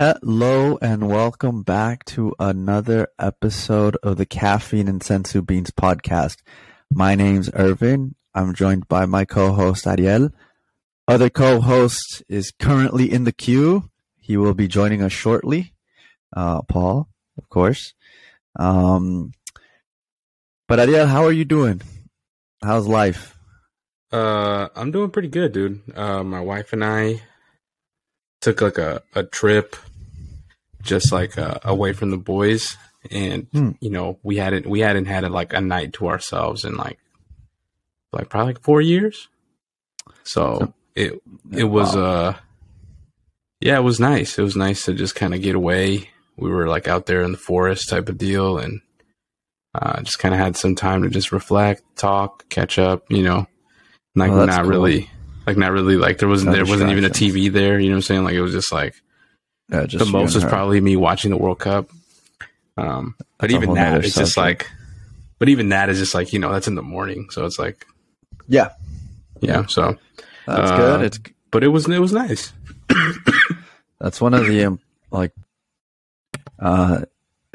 Hello and welcome back to another episode of the Caffeine and Senzu Beans podcast. My name's Irvin. I'm joined by my co-host Ariel. Other co-host is currently in the queue. He will be joining us shortly. Uh, Paul, of course. Um, but Ariel, how are you doing? How's life? Uh, I'm doing pretty good, dude. Uh, my wife and I took like a, a trip just like uh, away from the boys. And Hmm. you know we hadn't we hadn't had it like a night to ourselves in like like probably like four years. So it it was uh yeah it was nice. It was nice to just kind of get away. We were like out there in the forest type of deal and uh just kind of had some time to just reflect talk catch up you know? Like that's not cool. really like not really like there wasn't No there wasn't even a. TV there you know what I'm saying? Like it was just like Yeah, just the most is her. probably me watching the World Cup. Um, but That's even that, it's just like, but even that is just like you know that's in the morning, so it's like yeah, yeah. So, that's Uh, good. It's but it was it was nice. That's one of the um, like uh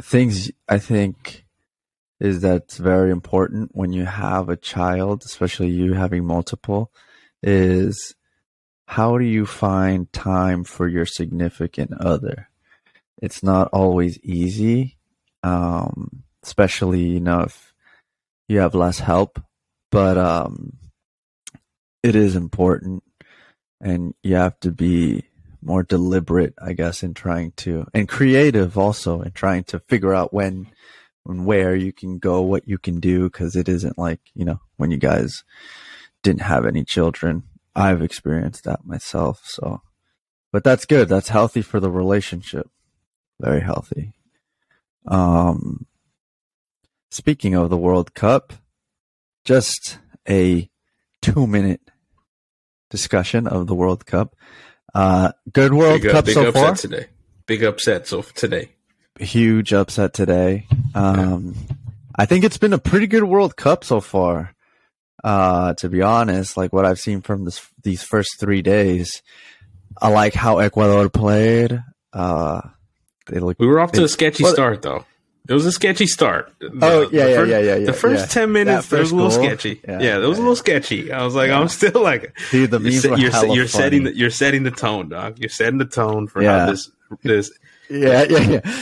things I think is that's very important when you have a child, especially you having multiple, is how do you find time for your significant other? It's not always easy, um, especially you know if you have less help, but um, it is important, and you have to be more deliberate, I guess, in trying to and creative also in trying to figure out when and where you can go, what you can do, because it isn't like you know when you guys didn't have any children. I've experienced that myself, so but that's good. That's healthy for the relationship. Very healthy. Um, speaking of the World Cup, just a two-minute discussion of the World Cup. Uh, good World big, Cup big so upset far. today. Big upset so today. Huge upset today. Um, I think it's been a pretty good World Cup so far. Uh, to be honest, like what I've seen from this, these first three days, I like how Ecuador played. Uh, they. We were off to a sketchy well- start though. It was a sketchy start. Oh, The- yeah, yeah, first, yeah, yeah, yeah, The first yeah. ten minutes, That it was a little goal. sketchy. Yeah, Yeah, it was a little sketchy. I was like. I'm still like, Dude, the you're, you're, you're setting the, you're setting the tone, dog. You're setting the tone for how this this Yeah, yeah, yeah.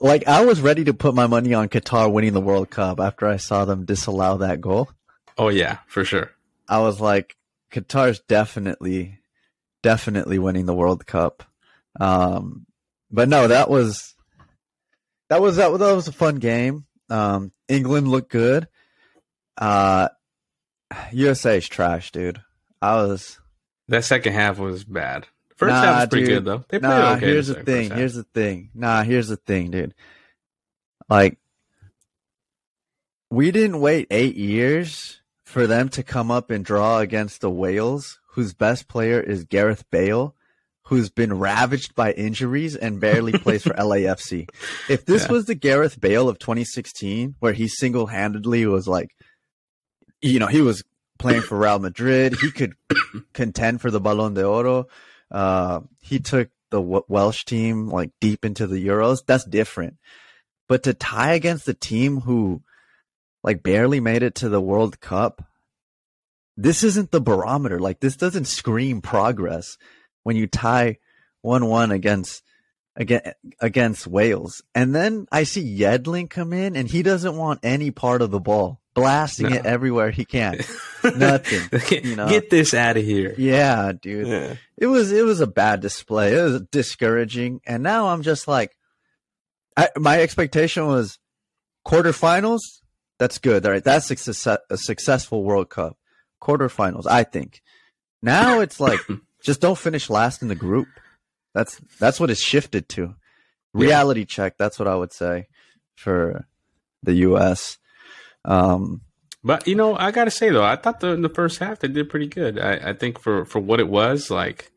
Like I was ready to put my money on Qatar winning the World Cup after I saw them disallow that goal. Oh yeah, for sure. I was like, Qatar's definitely, definitely winning the World Cup. Um, but no, that was that was that was, that was a fun game. Um, England looked good. Uh, USA's trash, dude. I was That second half was bad. First Nah, half was pretty dude. good though. They played nah. okay. here's the thing. Here's the thing. Nah, here's the thing, dude. Like, we didn't wait eight years for them to come up and draw against the Wales, whose best player is Gareth Bale, who's been ravaged by injuries and barely plays for LAFC. If this Yeah. was the Gareth Bale of 2016, where he single handedly was like, you know, he was playing for Real Madrid, he could contend for the Ballon d'Oro. Uh, he took the w- Welsh team like deep into the Euros. That's different. But to tie against the team who like barely made it to the World Cup, this isn't the barometer. Like this doesn't scream progress when you tie one one against against against Wales. And then I see Yedlin come in and he doesn't want any part of the ball, blasting No. it everywhere he can. Nothing, Get, you know. get this out of here. Yeah, dude Yeah. it was it was a bad display. It was discouraging, and now I'm just like, I, my expectation was quarterfinals. That's good. All right, that's a, success, a successful World Cup. Quarterfinals, I think. Now it's like just don't finish last in the group. That's that's what it's shifted to. Reality check. That's what I would say for the U.S. Um, But you know, I gotta say though, I thought the in the first half they did pretty good. I, I think for for what it was, like,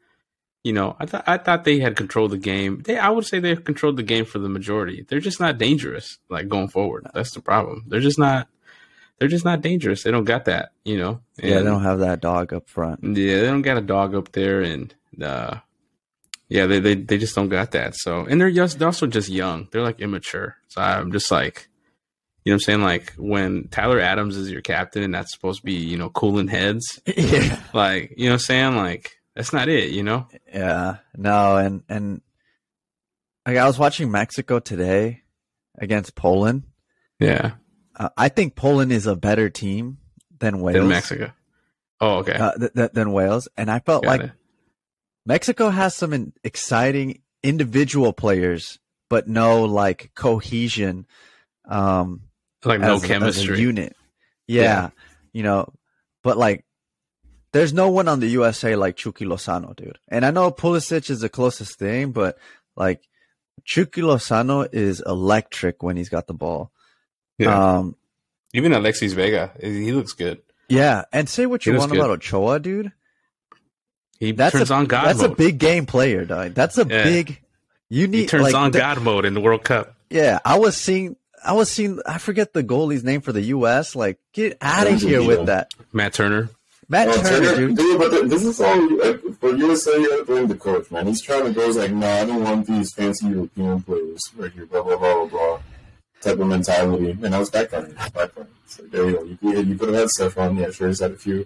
you know, I thought I thought they had controlled the game. They I would say they controlled the game for the majority. They're just not dangerous, like going forward. That's the problem. They're just not. They're just not dangerous. They don't got that, you know. yeah, they don't have that dog up front. Yeah, they don't got a dog up there, and uh, Yeah, they, they they just don't got that. So, and they're just they're also just young. They're like immature. So I'm just like, you know, what I'm saying like when Tyler Adams is your captain and that's supposed to be you know cooling heads. yeah. Like you know, what I'm saying like that's not it. You know. Yeah. No, and and like I was watching Mexico today against Poland. Yeah. Uh, I think Poland is a better team than Wales. In Mexico. Oh, okay. Uh, th- th- than Wales, and I felt Got like it. Mexico has some in- exciting individual players, but no like cohesion. Um, like no as, as chemistry. unit. Yeah, Yeah. you know, but like, there's no one on the USA like Chucky Lozano, dude. And I know Pulisic is the closest thing, but like, Chucky Lozano is electric when he's got the ball. Yeah. Um, Even Alexis Vega, he looks good. yeah, and say what you want good. about Ochoa, dude. He That's turns a, on God That's mode. a big game player, dog. That's a Yeah. big. You need he turns like, on the- God mode in the World Cup. Yeah, I was seeing. I was seeing. I forget the goalie's name for the U.S. Like, get out of here with Beal. that, Matt Turner. Matt Turner, Turner, dude. dude, but th- this is all uh, for USA. You gotta blame the coach, man. He's trying to go he's like, no, I don't want these fancy European players right here, blah blah blah blah blah, type of mentality. And I was backfiring, backfiring. So there you go. You could, you could have had Steffen. Yeah, sure, he's had a few.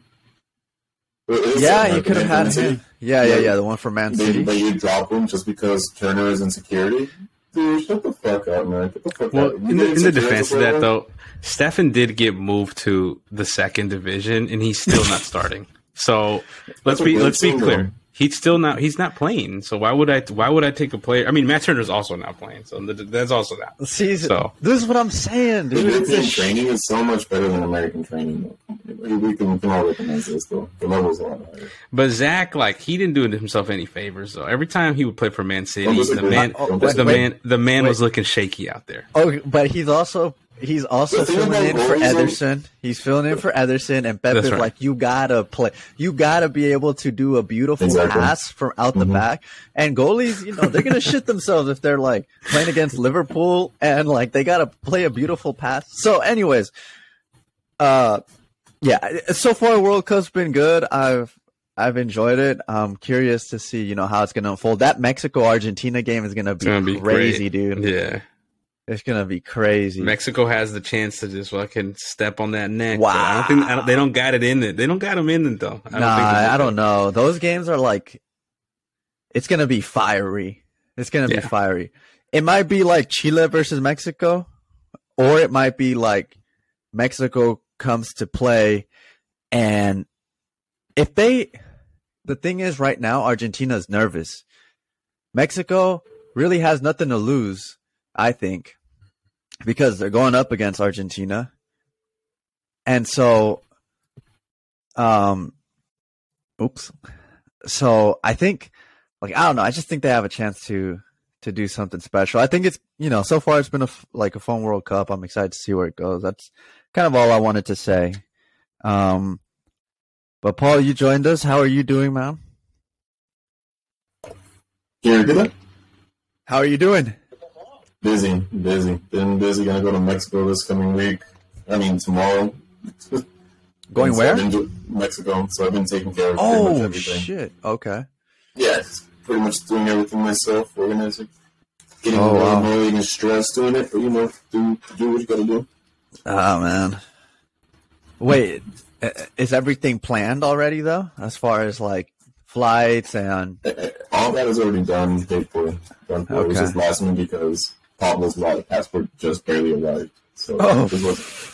But it is Yeah, you could have had him. Yeah, yeah, Yeah. yeah. The one from Man City. but you drop him just because Turner is insecurity. Dude, shut the fuck up, man. Get the fuck Well, out. In the, in the defense of that though, Steffen did get moved to the second division, and he's still not starting. So let's be let's be clear. though. He's still not he's not playing. So why would I why would I take a player? I mean, Matt Turner's also not playing, so th- that's also that. See, So- this is what I'm saying, dude. It's European sh- training is so much better than American training. We can, all recognize this, though. The level's a lot higher. But Zach, like, he didn't do himself any favors though. Every time he would play for Man City, Don't the disagree. man, Oh, Don't wait, the man, the man was looking shaky out there. oh, but he's also he's also The filling in for goalies, though- Ederson. He's filling in for Ederson, and Pep That's is right. like, you gotta play. You gotta be able to do a beautiful Exactly. pass from out the Mhm. back. And goalies, you know, they're gonna shit themselves if they're like playing against Liverpool and like they gotta play a beautiful pass. So, anyways, uh, yeah. So far, World Cup's been good. I've I've enjoyed it. I'm curious to see, you know, how it's gonna unfold. That Mexico Argentina game is gonna be, gonna be crazy, great. dude. Yeah, It's gonna be crazy. Mexico has the chance to just fucking step on that neck. Wow. I don't think I don't, they don't got it in it. They don't got them in it though. I don't nah, think I do. don't know. Those games are like, it's gonna be fiery. It's gonna be fiery. It might be like Chile versus Mexico, or it might be like Mexico comes to play, and if they, the thing is, right now Argentina's nervous. Mexico really has nothing to lose, I think, because they're going up against Argentina, and so, um, oops. So I think, like, I don't know. I just think they have a chance to to do something special. I think it's you know so far it's been a like a fun World Cup. I'm excited to see where it goes. That's kind of all I wanted to say. Um, but Paul, you joined us. How are you doing, man? Repeat that? How are you doing? Busy, busy. Been busy. Gonna go to Mexico this coming week. I mean, tomorrow. Going So where? I've been to Mexico. So I've been taking care of pretty much Oh everything. shit! Okay. Yeah, pretty much doing everything myself, organizing. Getting Oh, wow. annoyed and stressed doing it, but you know, do do what you gotta do. Oh man. Wait, is everything planned already though? As far as like flights and All that is already done, paid for, done for. It was just last minute because Pablo's la- passport just barely arrived. So Oh. it was.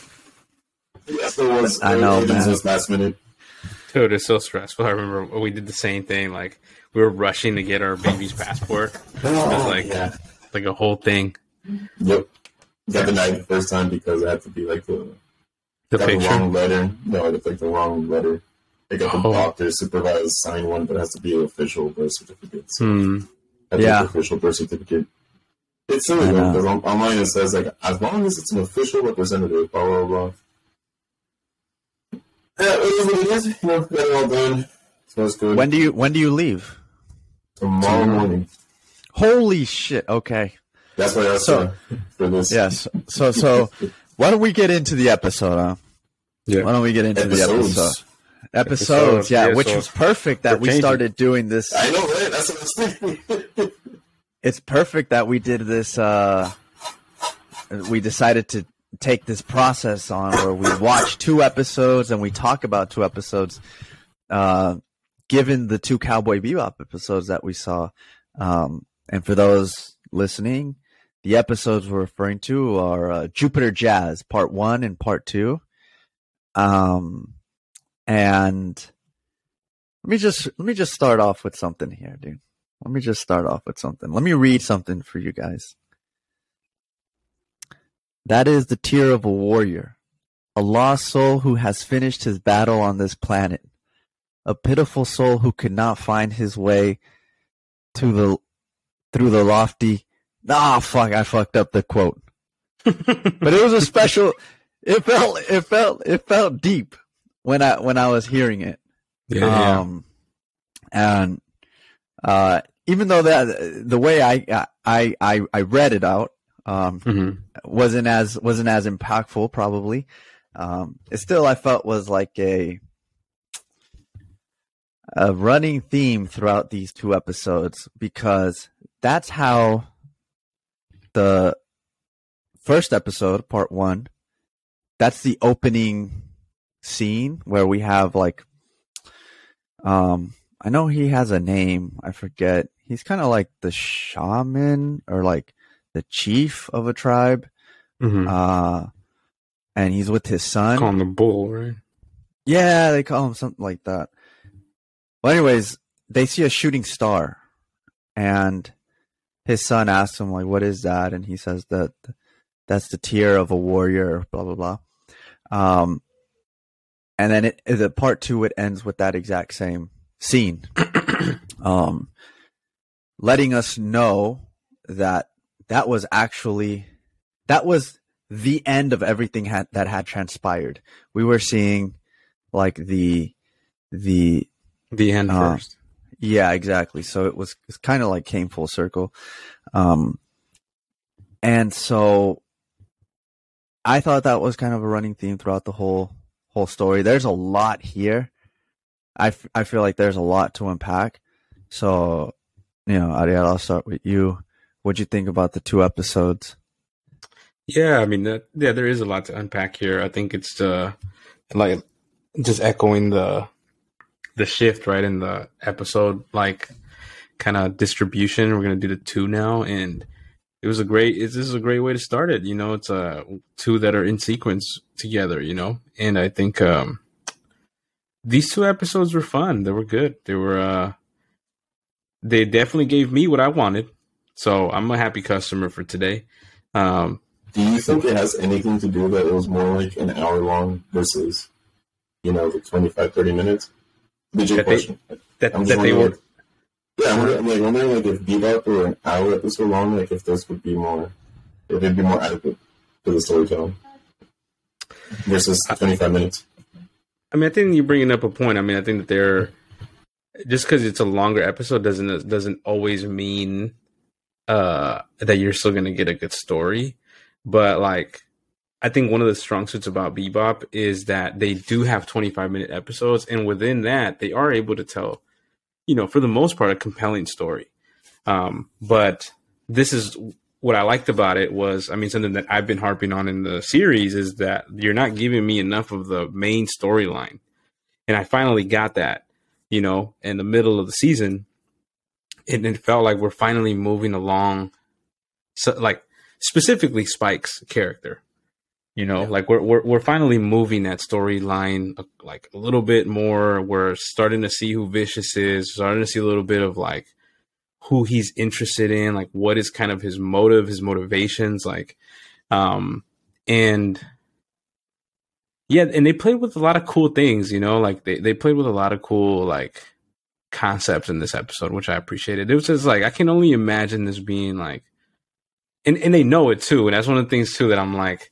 Yes, it was. I know, it was man. just last minute. Dude, it's so stressful. I remember we did the same thing. Like we were rushing to get our baby's passport. It was like yeah. like a whole thing. Yep. Got denied the first time because I had to be like the The got the wrong letter. No, I got like the wrong letter. I got the Oh. doctor supervised sign one, but it has to be an official birth certificate. So Hmm. I think Yeah. the official birth certificate. It's silly though, know. because on- online it says like as long as it's an official representative, blah blah blah. Yeah, it is what it is. You know, got it all done. So it's good. when do you when do you leave? Tomorrow morning. Holy shit! Okay. That's why I asked So- for this. Yes. So so why don't we get into the episode, huh? Yeah. Why don't we get into Episodes. the episode? Episodes, Episodes, yeah, yeah, which so was perfect that we're we changing. started doing this. I know, right? that's what I was thinking. it's perfect that we did this. Uh, we decided to take this process on where we watch two episodes and we talk about two episodes. Uh, given the two Cowboy Bebop episodes that we saw, um, and for those listening, the episodes we're referring to are uh, Jupiter Jazz Part One and Part Two. Um, and let me just let me just start off with something here, dude. Let me just start off with something. Let me read something for you guys. That is the tear of a warrior, a lost soul who has finished his battle on this planet, a pitiful soul who could not find his way to the through the lofty. Ah, fuck! I fucked up the quote, but it was a special. It felt it felt it felt deep when I when I was hearing it. Yeah, Um, and uh, even though that the way I I I I read it out um, yeah. hmm wasn't as wasn't as impactful probably, um, it still I felt was like a a running theme throughout these two episodes because that's how the first episode, part one, that's the opening scene where we have like um I know he has a name, I forget. He's kind of like the shaman or like the chief of a tribe. hmm Uh and he's with his son. Call him the bull, right? Yeah, they call him something like that. Well, anyways, they see a shooting star, and his son asks him like, "What is that?" And he says that that's the tear of a warrior. Blah blah blah. Um, and then it the part two it ends with that exact same scene, um, letting us know that that was actually that was the end of everything had, that had transpired. We were seeing like the the The end Uh, first. yeah exactly. So it was it's kind of like came full circle, um, and so I thought that was kind of a running theme throughout the whole whole story. There's a lot here. I, f- I feel like there's a lot to unpack. So, you know, Ariel, I'll start with you. What'd you think about the two episodes? Yeah, I mean, that, yeah, there is a lot to unpack here. I think it's uh, like just echoing the the shift right in the episode, like kind of distribution. We're gonna do the two now, and it was a great. This is a great way to start it. You know, it's uh, two that are in sequence together. You know, and I think um, these two episodes were fun. They were good. They were. uh They definitely gave me what I wanted, so I'm a happy customer for today. Um, Do you think it has anything to do that it was more like an hour long versus, you know, the 25, 30 minutes? Legit That they- question. that I'm that they were Yeah, I'm wondering, I'm like, wondering like if Bebop were an hour episode long, like if this would be more, if it'd be more adequate to the storytelling versus 25 minutes. I mean, I think you're bringing up a point. I mean, I think that they're just because it's a longer episode doesn't doesn't always mean uh that you're still to get a good story. But like, I think one of the strong suits about Bebop is that they do have 25 minute episodes, and within that, they are able to tell, you know, for the most part, a compelling story. Um, but this is what I liked about it was, I mean, something that I've been harping on in the series is that you're not giving me enough of the main storyline. And I finally got that, you know, in the middle of the season. And it felt like we're finally moving along, so, like specifically Spike's character. You know, Yeah. like we're, we're we're finally moving that storyline uh, like a little bit more. We're starting to see who Vicious is, starting to see a little bit of like who he's interested in, like what is kind of his motive, his motivations, like um and yeah, and they played with a lot of cool things, you know, like they, they played with a lot of cool like concepts in this episode, which I appreciated. It was just like I can only imagine this being like and and they know it too, and that's one of the things too that I'm like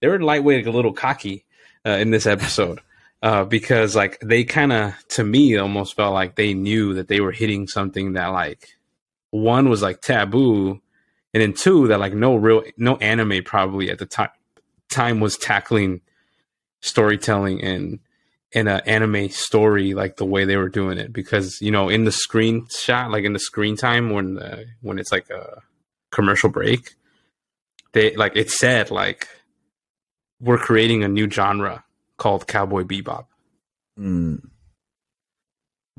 they were lightweight, like a little cocky uh, in this episode. Uh, because like they kind of to me almost felt like they knew that they were hitting something that like one was like taboo and then two that like no real no anime probably at the time time was tackling storytelling and in an anime story like the way they were doing it because you know in the screen shot like in the screen time when the, when it's like a commercial break they like it said like we're creating a new genre called cowboy bebop Mm.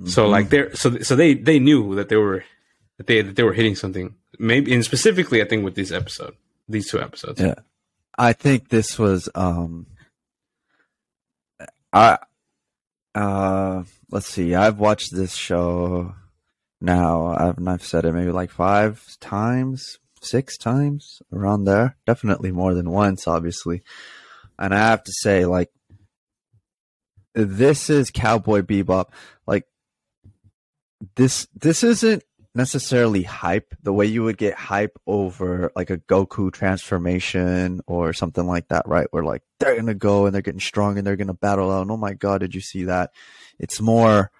so Mhm. like they're so so they they knew that they were that they that they were hitting something maybe and specifically i think with this episode these two episodes Yeah. I think this was um I uh let's see. I've watched this show now. I've I've said it maybe like 5 times, 6 times around there. Definitely more than once obviously. And I have to say like this is Cowboy Bebop. Like this this isn't necessarily hype the way you would get hype over like a Goku transformation or something like that, right? Where like they're gonna go and they're getting strong and they're gonna battle out. And, oh my god, did you see that? It's more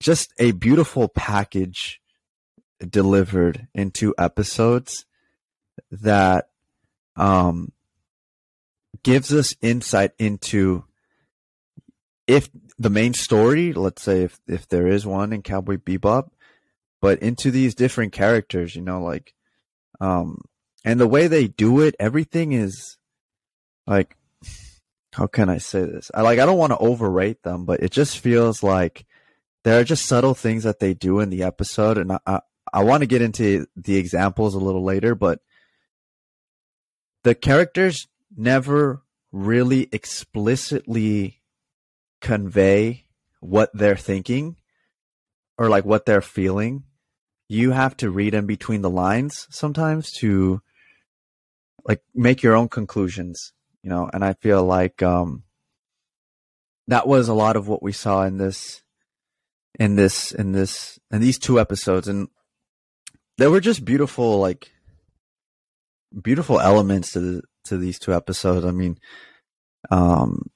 just a beautiful package delivered in two episodes that um gives us insight into if the main story, let's say if if there is one in Cowboy Bebop, but into these different characters, you know, like um and the way they do it, everything is like how can I say this? I like I don't want to overrate them, but it just feels like there are just subtle things that they do in the episode and I I, I want to get into the examples a little later, but the characters never really explicitly convey what they're thinking or like what they're feeling. You have to read in between the lines sometimes to like make your own conclusions, you know, and I feel like um that was a lot of what we saw in this in this in this in these two episodes and they were just beautiful like beautiful elements to the, to these two episodes. I mean, um,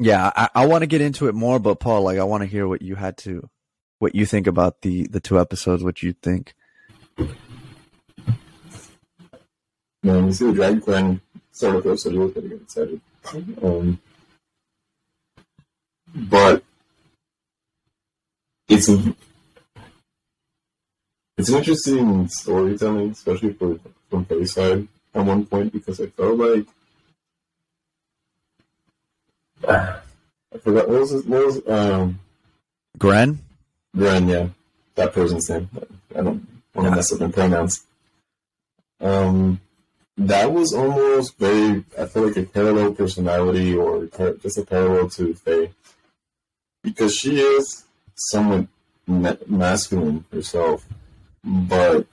yeah, I, I want to get into it more, but Paul, like, I want to hear what you had to, what you think about the the two episodes. What you think? Man, you see the drag queen sort of episode, you look at it get excited. Um, but it's it's an interesting storytelling, especially for from Faye's side at one point, because I felt like I forgot what was his, what was um Gren? Gren, yeah, that person's name. I don't want to mess up in pronouns. Um, that was almost very. I feel like a parallel personality, or par- just a parallel to Faye, because she is somewhat ma- masculine herself, but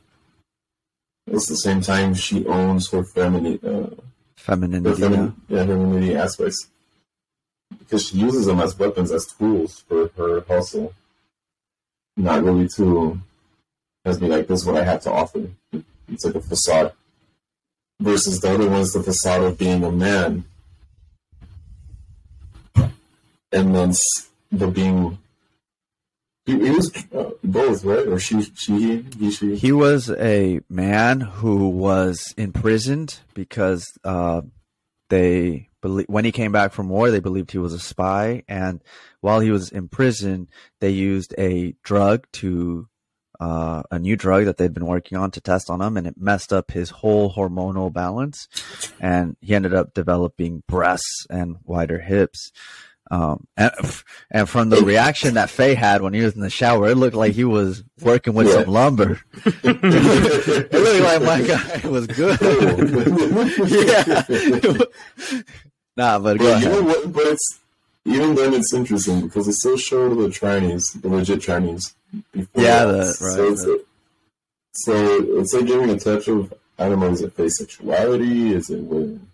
at the same time she owns her feminine, uh, her Femininity. feminine, yeah, femininity aspects, because she uses them as weapons, as tools for her hustle not really to just be like, this is what I have to offer. It's like a facade. Versus the other one's the facade of being a man. And then the being. He, he was uh, both, right? Or she, she, he, she. He was a man who was imprisoned because uh, they when he came back from war, they believed he was a spy, and while he was in prison, they used a drug to uh, a new drug that they'd been working on to test on him, and it messed up his whole hormonal balance, and he ended up developing breasts and wider hips. Um, and, and from the reaction that Faye had when he was in the shower, it looked like he was working with Yeah. some lumber. it looked like my guy was good. yeah. nah, but go But you know ahead. what? But it's even then it's interesting because it still showed the Chinese, the legit Chinese. Before Yeah, the- So right, it's, so it's like giving a touch of I don't know. Is it Faye's sexuality? Is it when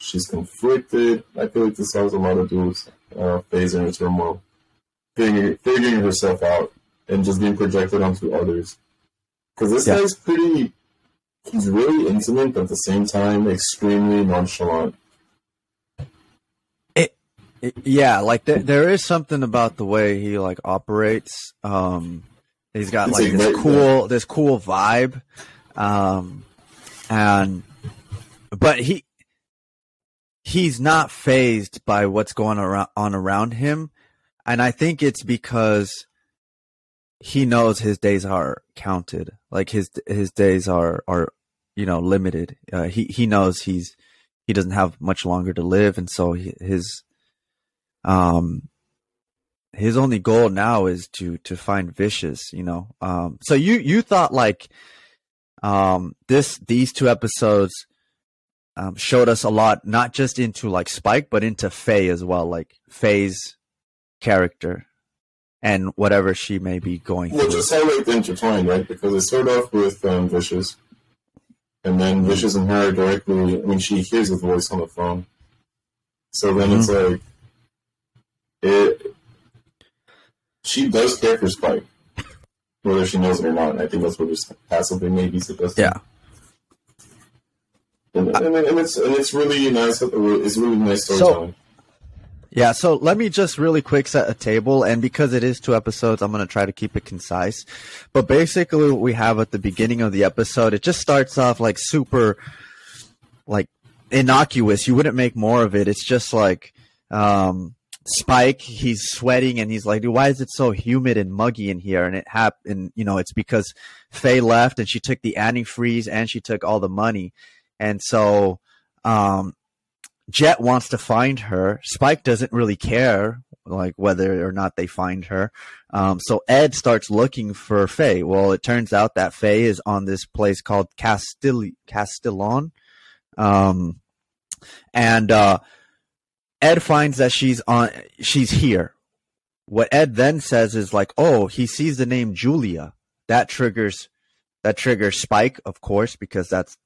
she's conflicted? I feel like this has a lot to do with uh, Faye's in her turmoil, figuring, figuring herself out, and just being projected onto others. Because this Yeah. guy's pretty. He's really intimate, but at the same time, extremely nonchalant. It- yeah, like there, there is something about the way he like operates. Um, he's got It's like this cool, this cool vibe. Um, and but he he's not phased by what's going on around him, and I think it's because he knows his days are counted. Like his his days are are you know limited. Uh, he he knows he's he doesn't have much longer to live, and so his um his only goal now is to to find vicious. You know, um. So you you thought like um this these two episodes um, showed us a lot, not just into like Spike, but into Faye as well, like Faye's character and whatever she may be going through. Well, through. just highlight the intertwine, right? Because it started off with um, Vicious, and then Vicious and her directly when she hears the voice on the phone. So then it's like it. She does care for Spike, whether she knows it or not. And I think that's what it's passively maybe supposed. Yeah. And, and, and it's and it's really nice. It's really nice storytelling. Yeah, so let me just really quick set a table, and because it is two episodes, I'm going to try to keep it concise. But basically, what we have at the beginning of the episode, it just starts off like super, like innocuous. You wouldn't make more of it. It's just like um, Spike, he's sweating, and he's like, "Dude, "Why is it so humid and muggy in here?" And it happened, you know, it's because Faye left, and she took the antifreeze, and she took all the money, and so. Um, Jet wants to find her. Spike doesn't really care, like whether or not they find her. Um, so Ed starts looking for Faye. Well, it turns out that Faye is on this place called Castil Castillon, um, and uh, Ed finds that she's on. She's here. What Ed then says is like, "Oh, he sees the name Julia." That triggers that triggers Spike, of course, because that's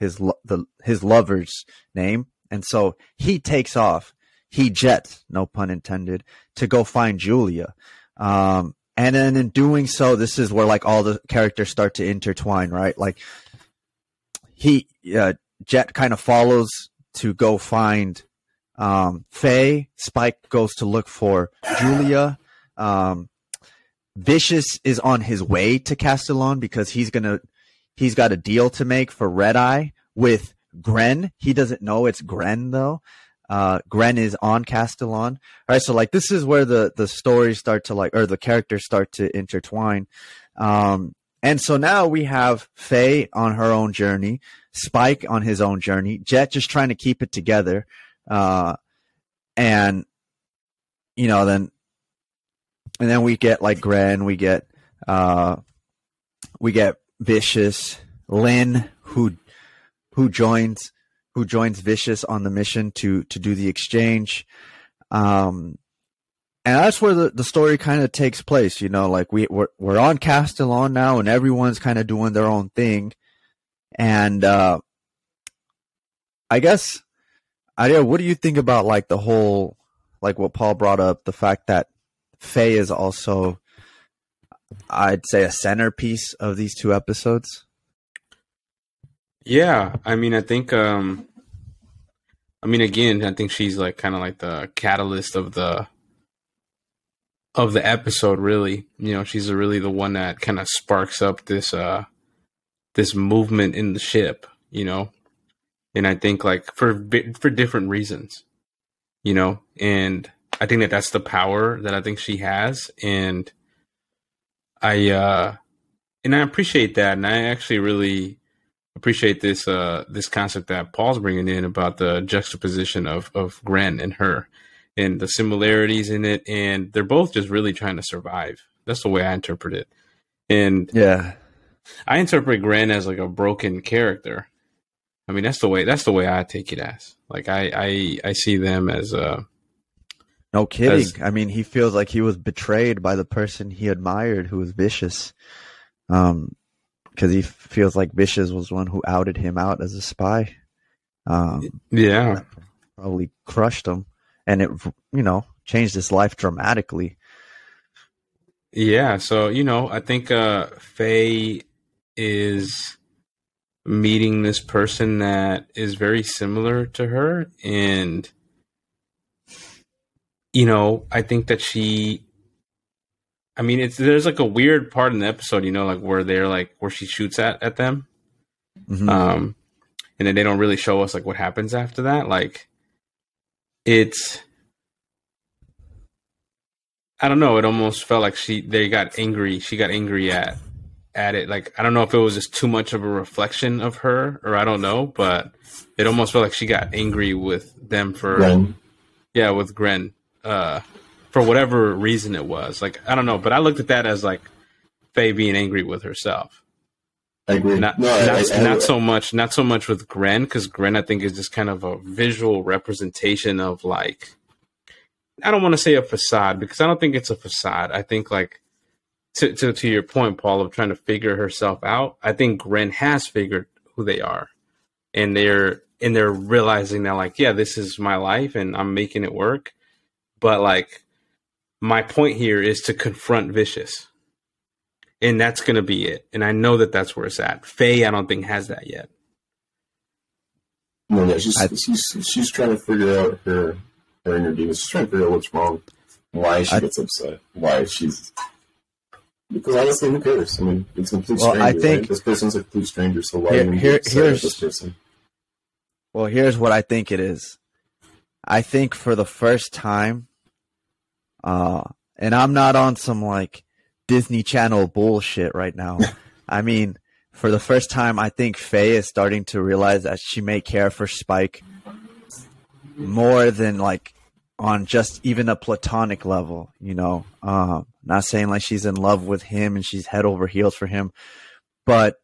his lo- the his lover's name. And so he takes off. He jets, no pun intended, to go find Julia. Um, and then in doing so, this is where like all the characters start to intertwine, right? Like he, uh, Jet kind of follows to go find um, Faye. Spike goes to look for Julia. Um, Vicious is on his way to Castellon because he's gonna he's got a deal to make for Red Eye with Gren. He doesn't know it's Gren though. Uh, Gren is on Castellon. All right, so like this is where the the stories start to like, or the characters start to intertwine. Um, and so now we have Faye on her own journey, Spike on his own journey, Jet just trying to keep it together, uh, and you know then, and then we get like Gren, we get uh, we get Vicious, Lin, who who joins who joins Vicious on the mission to to do the exchange. Um, and that's where the, the story kind of takes place. You know, like we we're, we're on Castellon now, and everyone's kind of doing their own thing. And uh, I guess, Aria, what do you think about like the whole, like what Paul brought up, the fact that Faye is also, I'd say, a centerpiece of these two episodes. Yeah, I mean, I think, um, I mean, again, I think she's like kind of like the catalyst of the of the episode. Really, you know, she's really the one that kind of sparks up this uh this movement in the ship. You know, and I think like for for different reasons, you know, and I think that that's the power that I think she has, and I uh and I appreciate that, and I actually really appreciate this uh this concept that Paul's bringing in about the juxtaposition of of Gren and her and the similarities in it and they're both just really trying to survive. That's the way I interpret it. And Yeah, I interpret Gren as like a broken character. I mean that's the way that's the way I take it as. Like I I, I see them as uh no kidding. As- I mean, he feels like he was betrayed by the person he admired, who was vicious. Um, because he feels like Vicious was the one who outed him out as a spy. Um, yeah. probably crushed him, and it you know changed his life dramatically. Yeah, so you know, I think uh Faye is meeting this person that is very similar to her and you know, I think that she I mean, it's there's like a weird part in the episode, you know, like where they're like where she shoots at at them. Mhm. Um and then they don't really show us like what happens after that. Like it's I don't know. It almost felt like she they got angry. She got angry at at it. Like I don't know if it was just too much of a reflection of her, or I don't know, but it almost felt like she got angry with them for Gren. yeah with Gren uh, for whatever reason it was. Like I don't know, but I looked at that as like Faye being angry with herself. I agree. Not no, not, I, I, not so much not so much with Gren because Gren I think is just kind of a visual representation of like I don't want to say a facade because I don't think it's a facade. I think like to, to to your point, Paul, of trying to figure herself out. I think Gren has figured who they are, and they're and they're realizing that like, yeah, this is my life, and I'm making it work. But like, my point here is to confront Vicious, and that's gonna be it. And I know that that's where it's at. Faye, I don't think has that yet. no, yeah, she's, I- she's she's trying to figure out her her inner demons. She's trying to figure out what's wrong, why she I- gets upset, why she's. Because honestly, who cares? I mean, it's a complete Well, I think- right? this person's a complete stranger, so why Here- even here- upset at here's- this person? Well, here's what I think it is. I think for the first time, uh, and I'm not on some like Disney Channel bullshit right now. I mean, for the first time, I think Faye is starting to realize that she may care for Spike more than like on just even a platonic level, you know. Um, not saying like she's in love with him and she's head over heels for him, but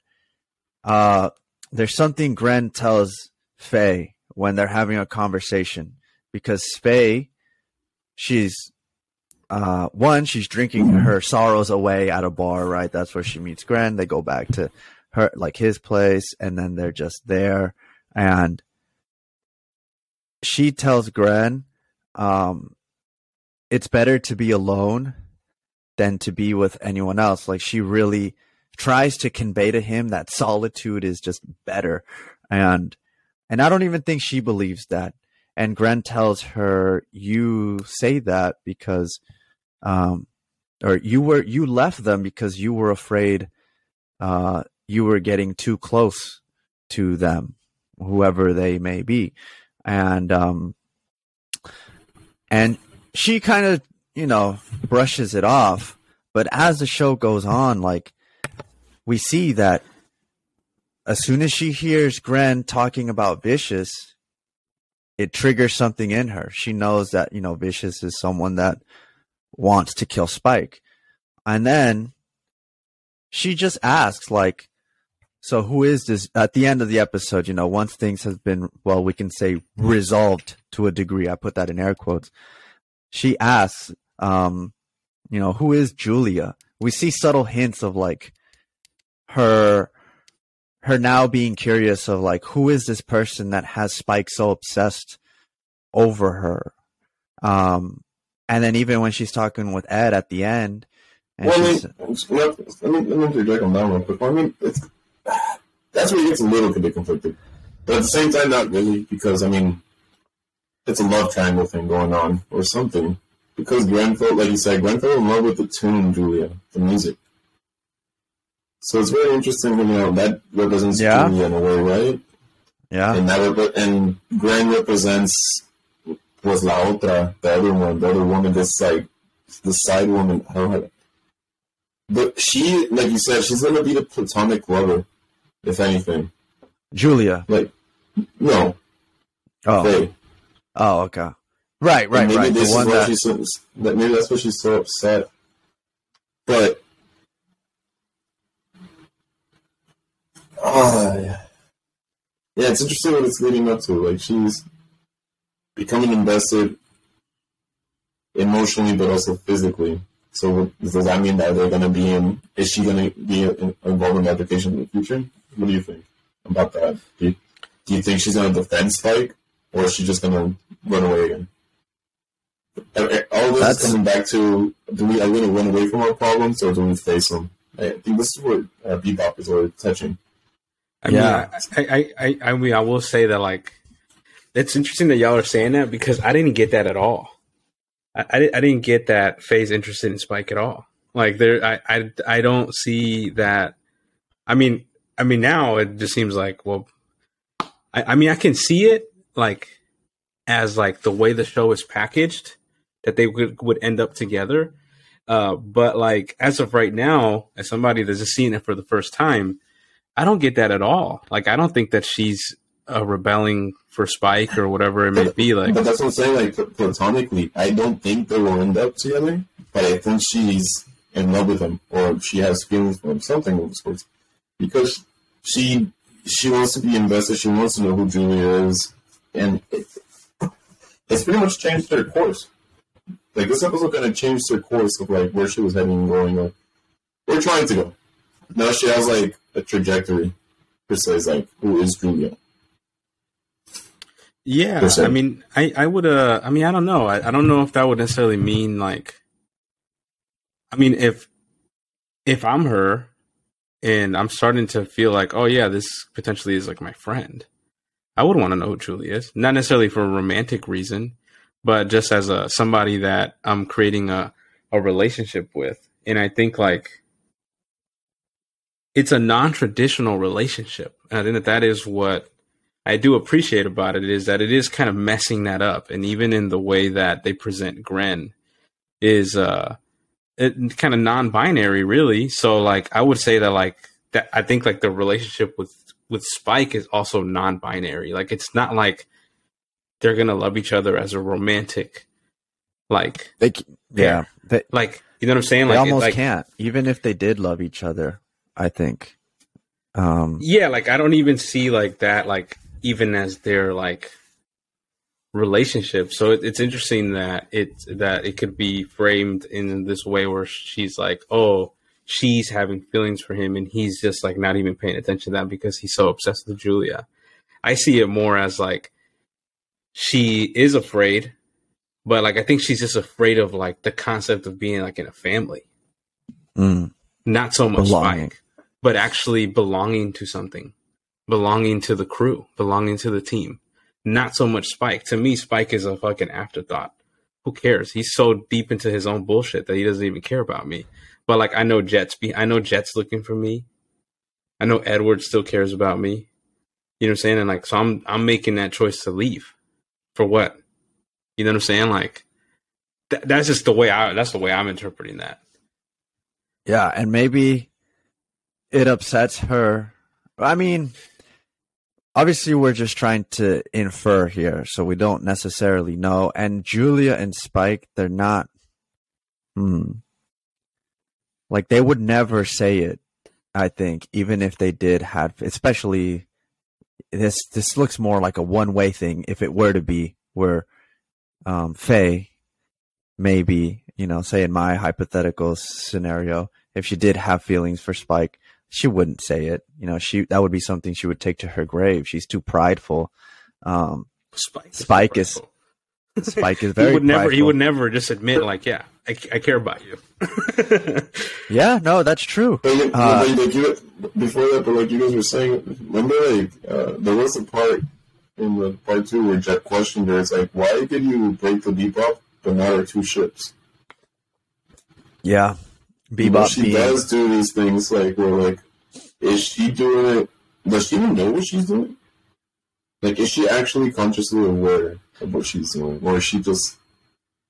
uh, there's something Gren tells Faye when they're having a conversation because Faye, she's uh, one, she's drinking her sorrows away at a bar, right? That's where she meets Gren. They go back to her, like his place, and then they're just there. And she tells Gren, um, it's better to be alone than to be with anyone else. Like she really tries to convey to him that solitude is just better. And and I don't even think she believes that. And Gren tells her, "You say that because, um, or you were you left them because you were afraid, uh, you were getting too close to them, whoever they may be." And um, and she kind of you know brushes it off, but as the show goes on, like we see that as soon as she hears Gren talking about Vicious, it triggers something in her. She knows that, you know, Vicious is someone that wants to kill Spike. And then she just asks, like, so who is this? At the end of the episode, you know, once things have been, well, we can say resolved to a degree. I put that in air quotes. She asks, um, you know, who is Julia? We see subtle hints of like her her now being curious of like who is this person that has Spike so obsessed over her. Um and then even when she's talking with Ed at the end and well, I mean, let, me let me interject on that one quick. I mean, it's that's where it gets a little bit conflicted, but at the same time, not really, because I mean, it's a love triangle thing going on or something. Because Gren felt, like you said, Gren fell in love with the tune, Julia, the music. So it's very interesting, you know, that represents Yeah. Julia in a way, right? yeah. And that rep- and Gren represents was la otra, the other one, the other woman, this like the side woman. I don't have, but she, like you said, she's gonna be the platonic lover, if anything. Julia. Like, no, Oh. Oh, okay. Right, right, And maybe right. This The is why that she's so, that maybe that's why she's so upset. But, uh, yeah, it's interesting what it's leading up to. Like she's becoming invested emotionally, but also physically. So does that mean that they're going to be in? Is she going to be involved in education in the future? What do you think about that? Do you, do you think she's going to defend Spike, or is she just going to run away again? All this That's- is coming back to: Do we are we going to run away from our problems, or do we face them? I think this is where uh, Bebop is already touching. I Yeah. mean, I, I, I, I mean, I will say that like, it's interesting that y'all are saying that because I didn't get that at all. I, I, I didn't get that Faye's interested in Spike at all. Like there, I, I, I don't see that. I mean, I mean now it just seems like well, I, I mean I can see it like as like the way the show is packaged that they would, would end up together. Uh, but like as of right now, as somebody that's just seeing it for the first time, I don't get that at all. Like I don't think that she's uh, rebelling for Spike or whatever it may be. Like, but that's what I'm saying. Like platonically, I don't think they will end up together. But I think she's in love with him, or she has feelings for him, something of the sorts, because she she wants to be invested. She wants to know who Julia is, and it, it's pretty much changed their course. Like this episode kind of changed their course of like where she was heading and going. Like we're trying to go. Now she has like a trajectory. Is like who is Julia? Yeah, I mean, I I would uh, I mean, I don't know. I, I don't know if that would necessarily mean like. I mean, if if I'm her, and I'm starting to feel like, oh yeah, this potentially is like my friend. I would want to know who Julie is, not necessarily for a romantic reason, but just as a somebody that I'm creating a a relationship with, and I think like it's a non-traditional relationship, and I think that that is what I do appreciate about it is that it is kind of messing that up, and even in the way that they present Gren is uh it, kind of non-binary really. So like i would say that like that i think like the relationship with with spike is also non-binary. Like it's not like they're gonna love each other as a romantic like they yeah. they, like you know what i'm saying? they like almost like, can't even if they did love each other i think. Um yeah like i don't even see like that like even as their like relationship. So it, it's interesting that it that it could be framed in this way where she's like, oh, she's having feelings for him, and he's just like not even paying attention to that because he's so obsessed with Julia. I see it more as like she is afraid, but like I think she's just afraid of like the concept of being like in a family, mm. not so much belonging. Spike, but actually belonging to something, belonging to the crew, belonging to the team not so much Spike. To me, Spike is a fucking afterthought. Who cares? He's so deep into his own bullshit that he doesn't even care about me. But like, I know Jet's be, I know Jet's looking for me. I know Edward still cares about me. You know what I'm saying? And like, so I'm I'm making that choice to leave. For what? You know what I'm saying? Like, th- that's just the way I. That's the way I'm interpreting that. Yeah, and maybe it upsets her. I mean, obviously we're just trying to infer here, so we don't necessarily know. And Julia and Spike, they're not hmm. Like they would never say it, I think, even if they did have especially this this looks more like a one way thing if it were to be where um Faye maybe, you know, say in my hypothetical scenario, if she did have feelings for Spike, she wouldn't say it. You know, she that would be something she would take to her grave. She's too prideful. Um, Spike, Spike is, is Spike is very. he would never. prideful. He would never just admit, like, yeah, I, I care about you. yeah, no, that's true. But, you, uh, like, you, before that, but like you guys were saying, remember, like uh, there was a part in the part two where Jet questioned her. It's like, why did you break the Bebop, but not our two ships? Yeah, Bebop. But she being... does do these things like where like, is she doing it? Does she even know what she's doing? Like, is she actually consciously aware of what she's doing, or is she just,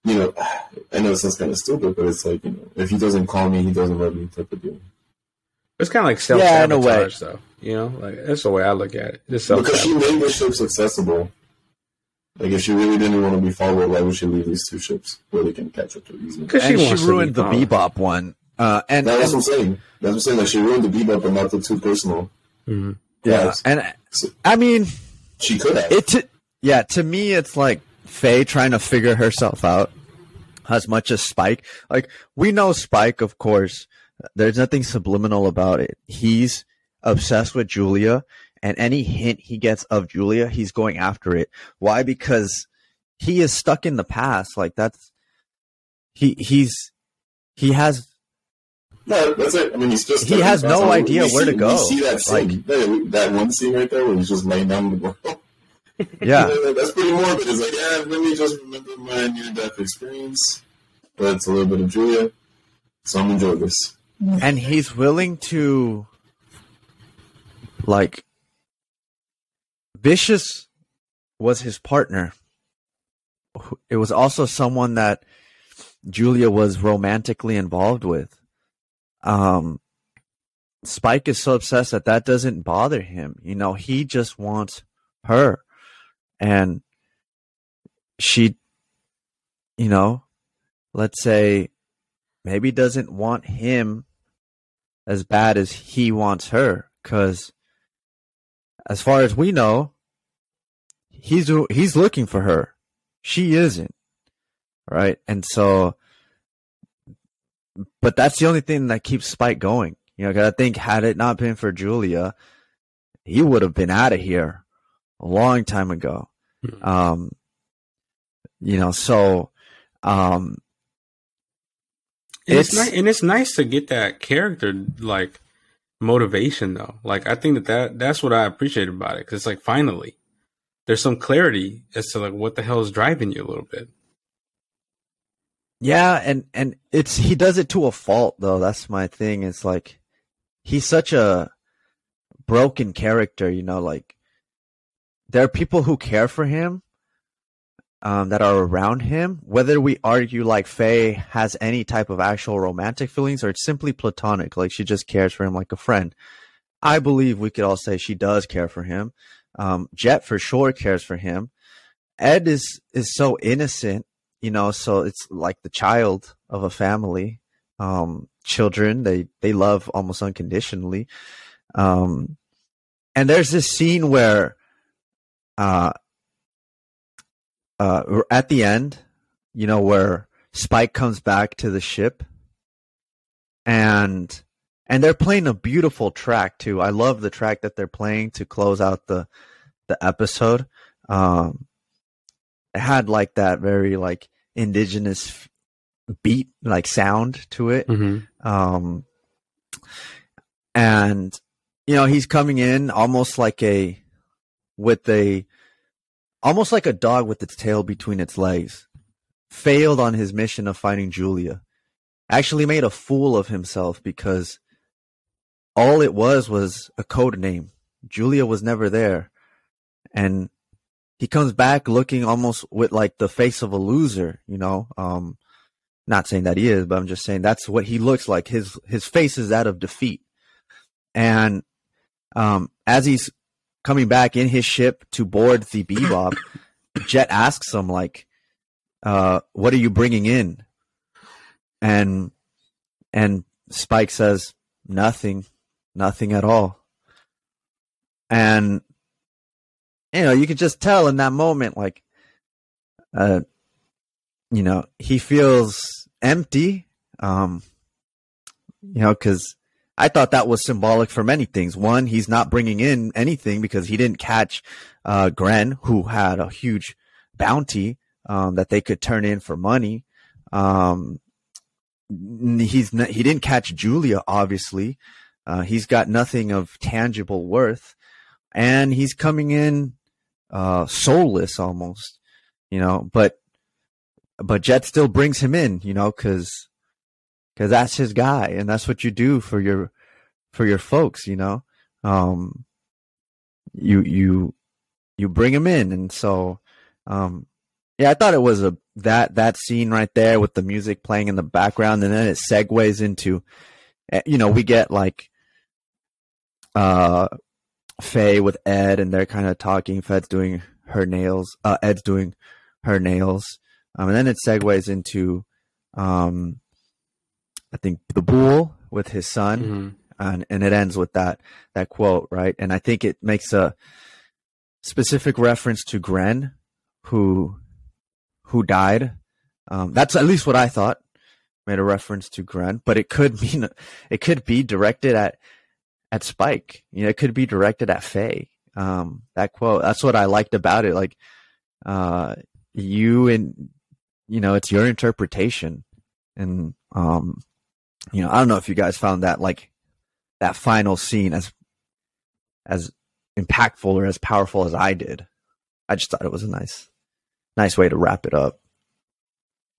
you know, I know it sounds kind of stupid, but it's like you know, if he doesn't call me, he doesn't love me type of deal. It's kind of like self sabotage, yeah, though. You know, like that's the way I look at it. It's because she made the ships accessible. Like if she really didn't want to be followed, why would she leave these two ships where they can catch up to easily? Because she, she ruined the Bebop one uh, and that's what I'm saying. That's what I'm saying. Like she ruined the bebop, but not the too personal. Mm-hmm. Yeah, and I mean, she could have. It. To, yeah, to me, it's like Faye trying to figure herself out as much as Spike. Like we know Spike, of course. There's nothing subliminal about it. He's obsessed with Julia, and any hint he gets of Julia, he's going after it. Why? Because he is stuck in the past. Like that's he he's he has no, that's it. I mean, he's just. He has no idea where see, to go. see that scene, like, that, one scene right there where he's just laying down the world. Yeah, that's pretty morbid. It's like, yeah, let me just remember my near-death experience. But it's a little bit of Julia, so I'm enjoying this. And he's willing to, like, Vicious was his partner, it was also someone that Julia was romantically involved with. Um, Spike is so obsessed that that doesn't bother him. You know, he just wants her. And she, you know, let's say maybe doesn't want him as bad as he wants her. Cause as far as we know, he's, he's looking for her. She isn't. Right. And so, but that's the only thing that keeps Spike going. You know, cause I think had it not been for Julia, he would have been out of here a long time ago. Mm-hmm. Um, you know, so, um, and it's, it's nice, and it's nice to get that character like motivation though. Like I think that, that that's what I appreciate about it because it's like finally there's some clarity as to like what the hell is driving you a little bit. Yeah, and and it's he does it to a fault though. That's my thing. It's like he's such a broken character, you know, like there are people who care for him um, that are around him, whether we argue like Faye has any type of actual romantic feelings or it's simply platonic, like she just cares for him like a friend. I believe we could all say she does care for him. Um, Jet for sure cares for him. Ed is is so innocent, you know, so it's like the child of a family. Um, children they they love almost unconditionally. Um, and there's this scene where uh, uh, at the end, you know, where Spike comes back to the ship and and they're playing a beautiful track too. I love the track that they're playing to close out the the episode. Um, had like that very like indigenous beat, like sound to it. Mm-hmm. Um, and you know, he's coming in almost like a with a almost like a dog with its tail between its legs. Failed on his mission of finding Julia. Actually made a fool of himself because all it was was a code name. Julia was never there. And he comes back looking almost with like the face of a loser, you know. Um not saying that he is, but I'm just saying that's what he looks like. His his face is that of defeat. And um as he's coming back in his ship to board the Bebop, Jet asks him like, uh, "What are you bringing in?" And and Spike says, "Nothing, nothing at all." And you know, you could just tell in that moment, like, uh, you know, he feels empty. Um, you know, because I thought that was symbolic for many things. One, he's not bringing in anything because he didn't catch uh, Gren, who had a huge bounty um, that they could turn in for money. Um, he's not, he didn't catch Julia, obviously. Uh, he's got nothing of tangible worth, and he's coming in uh, soulless almost, you know. But but Jet still brings him in, you know, because because that's his guy, and that's what you do for your for your folks. You know, um, you you you bring him in, and so um, yeah, I thought it was a that that scene right there with the music playing in the background, and then it segues into, eh, you know, we get like uh Faye with Ed, and they're kind of talking. Fed's doing her nails. Uh, Ed's doing her nails, um, and then it segues into um I think the bull with his son, mm-hmm. and and it ends with that that quote, right? And I think it makes a specific reference to Gren, who who died. Um, that's at least what I thought. Made a reference to Gren, but it could mean it could be directed at at Spike. You know, it could be directed at Faye. Um, that quote. That's what I liked about it. Like, uh, you and you know, it's your interpretation, and um, you know, I don't know if you guys found that like that final scene as as impactful or as powerful as I did. I just thought it was a nice nice way to wrap it up.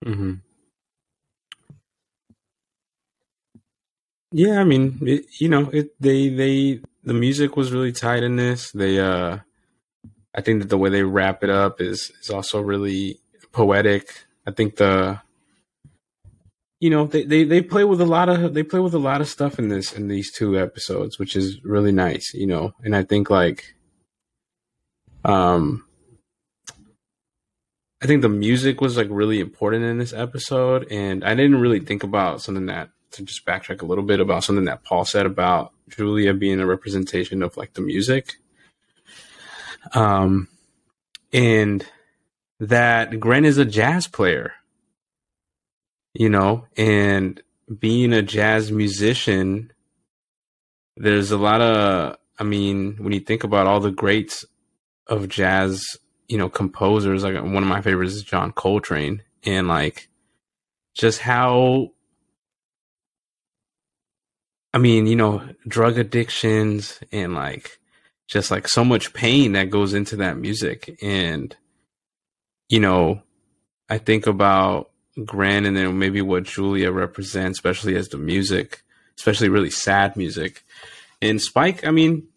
hmm Yeah, I mean, it, you know, it they they the music was really tight in this. They uh I think that the way they wrap it up is is also really poetic. I think the you know they, they they play with a lot of they play with a lot of stuff in this in these two episodes which is really nice you know and i think like um i think the music was like really important in this episode and i didn't really think about something that to just backtrack a little bit about something that paul said about julia being a representation of like the music. Um and that Gren is a jazz player you know, and being a jazz musician, there's a lot of, I mean, when you think about all the greats of jazz, you know, composers, like one of my favorites is John Coltrane, and like just how, I mean, you know, drug addictions and like just like so much pain that goes into that music. And, you know, I think about Gren and then maybe what Julia represents, especially as the music, especially really sad music. And Spike, I mean,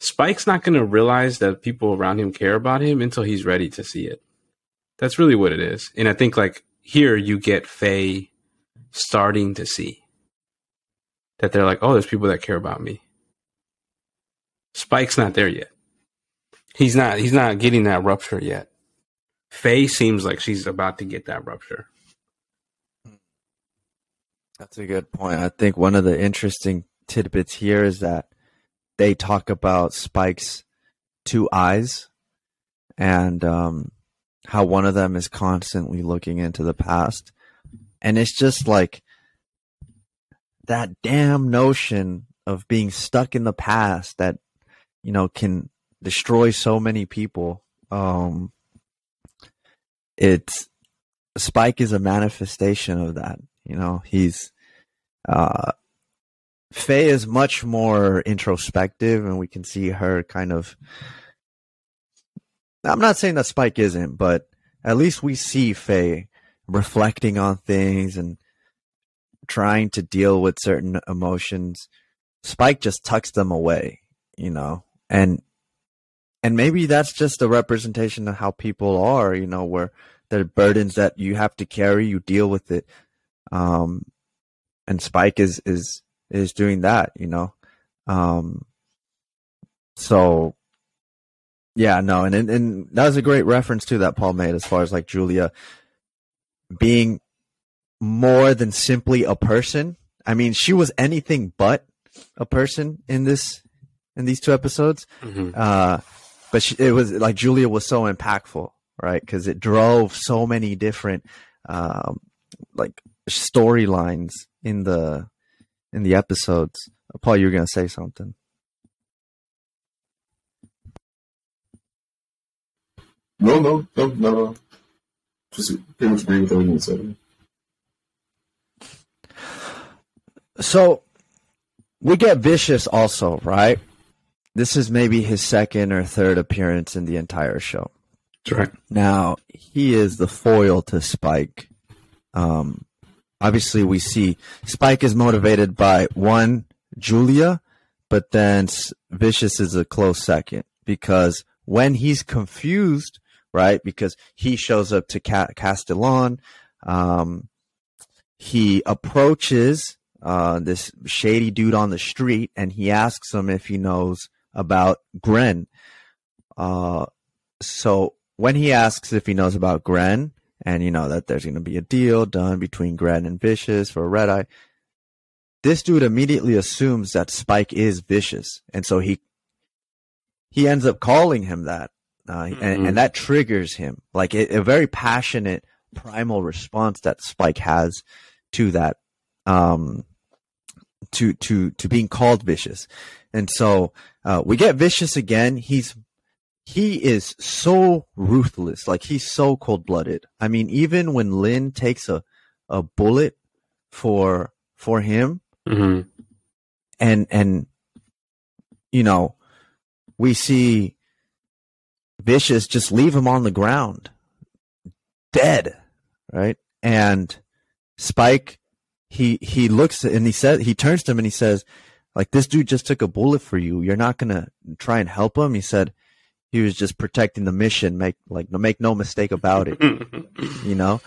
Spike's not going to realize that people around him care about him until he's ready to see it. That's really what it is. And I think like here you get Faye starting to see that they're like, oh, there's people that care about me. Spike's not there yet. He's not. He's not getting that rupture yet. Faye seems like she's about to get that rupture. That's a good point. I think one of the interesting tidbits here is that they talk about Spike's two eyes and um, how one of them is constantly looking into the past. And it's just like that damn notion of being stuck in the past that, you know, can destroy so many people. Um, it's Spike is a manifestation of that. You know, he's uh Faye is much more introspective and we can see her kind of I'm not saying that Spike isn't, but at least we see Faye reflecting on things and trying to deal with certain emotions. Spike just tucks them away, you know. And and maybe that's just a representation of how people are, you know, where the burdens that you have to carry, you deal with it. Um, and Spike is is is doing that, you know. Um, so yeah, no, and, and and that was a great reference too that Paul made as far as like Julia being more than simply a person. I mean, she was anything but a person in this in these two episodes. Mm-hmm. Uh, but she, it was like Julia was so impactful, right? Because it drove so many different um, like storylines in the in the episodes. Paul, you were gonna say something. No, no, no, no, no. Just pretty much agree with everything you said. So we get vicious also, right? This is maybe his second or third appearance in the entire show. That's right. Now he is the foil to Spike. Um, obviously, we see Spike is motivated by one Julia, but then Vicious is a close second because when he's confused, right? Because he shows up to Ca- Castellan, um, he approaches uh, this shady dude on the street and he asks him if he knows about Gren. Uh, so when he asks if he knows about Gren, and you know that there's going to be a deal done between Gren and Vicious for Red Eye, this dude immediately assumes that Spike is Vicious, and so he he ends up calling him that, uh, mm-hmm. and, and, that triggers him like a, a, very passionate primal response that Spike has to that, um, to to to being called Vicious, and so uh, we get Vicious again. He's he is so ruthless. Like he's so cold blooded. I mean, even when Lin takes a, a bullet for for him, mm-hmm. and and you know, we see Vicious just leave him on the ground, dead, right? And Spike, he he looks and he says he turns to him and he says, like this dude just took a bullet for you. You're not gonna try and help him. He said, he was just protecting the mission. Make like make no mistake about it. you know,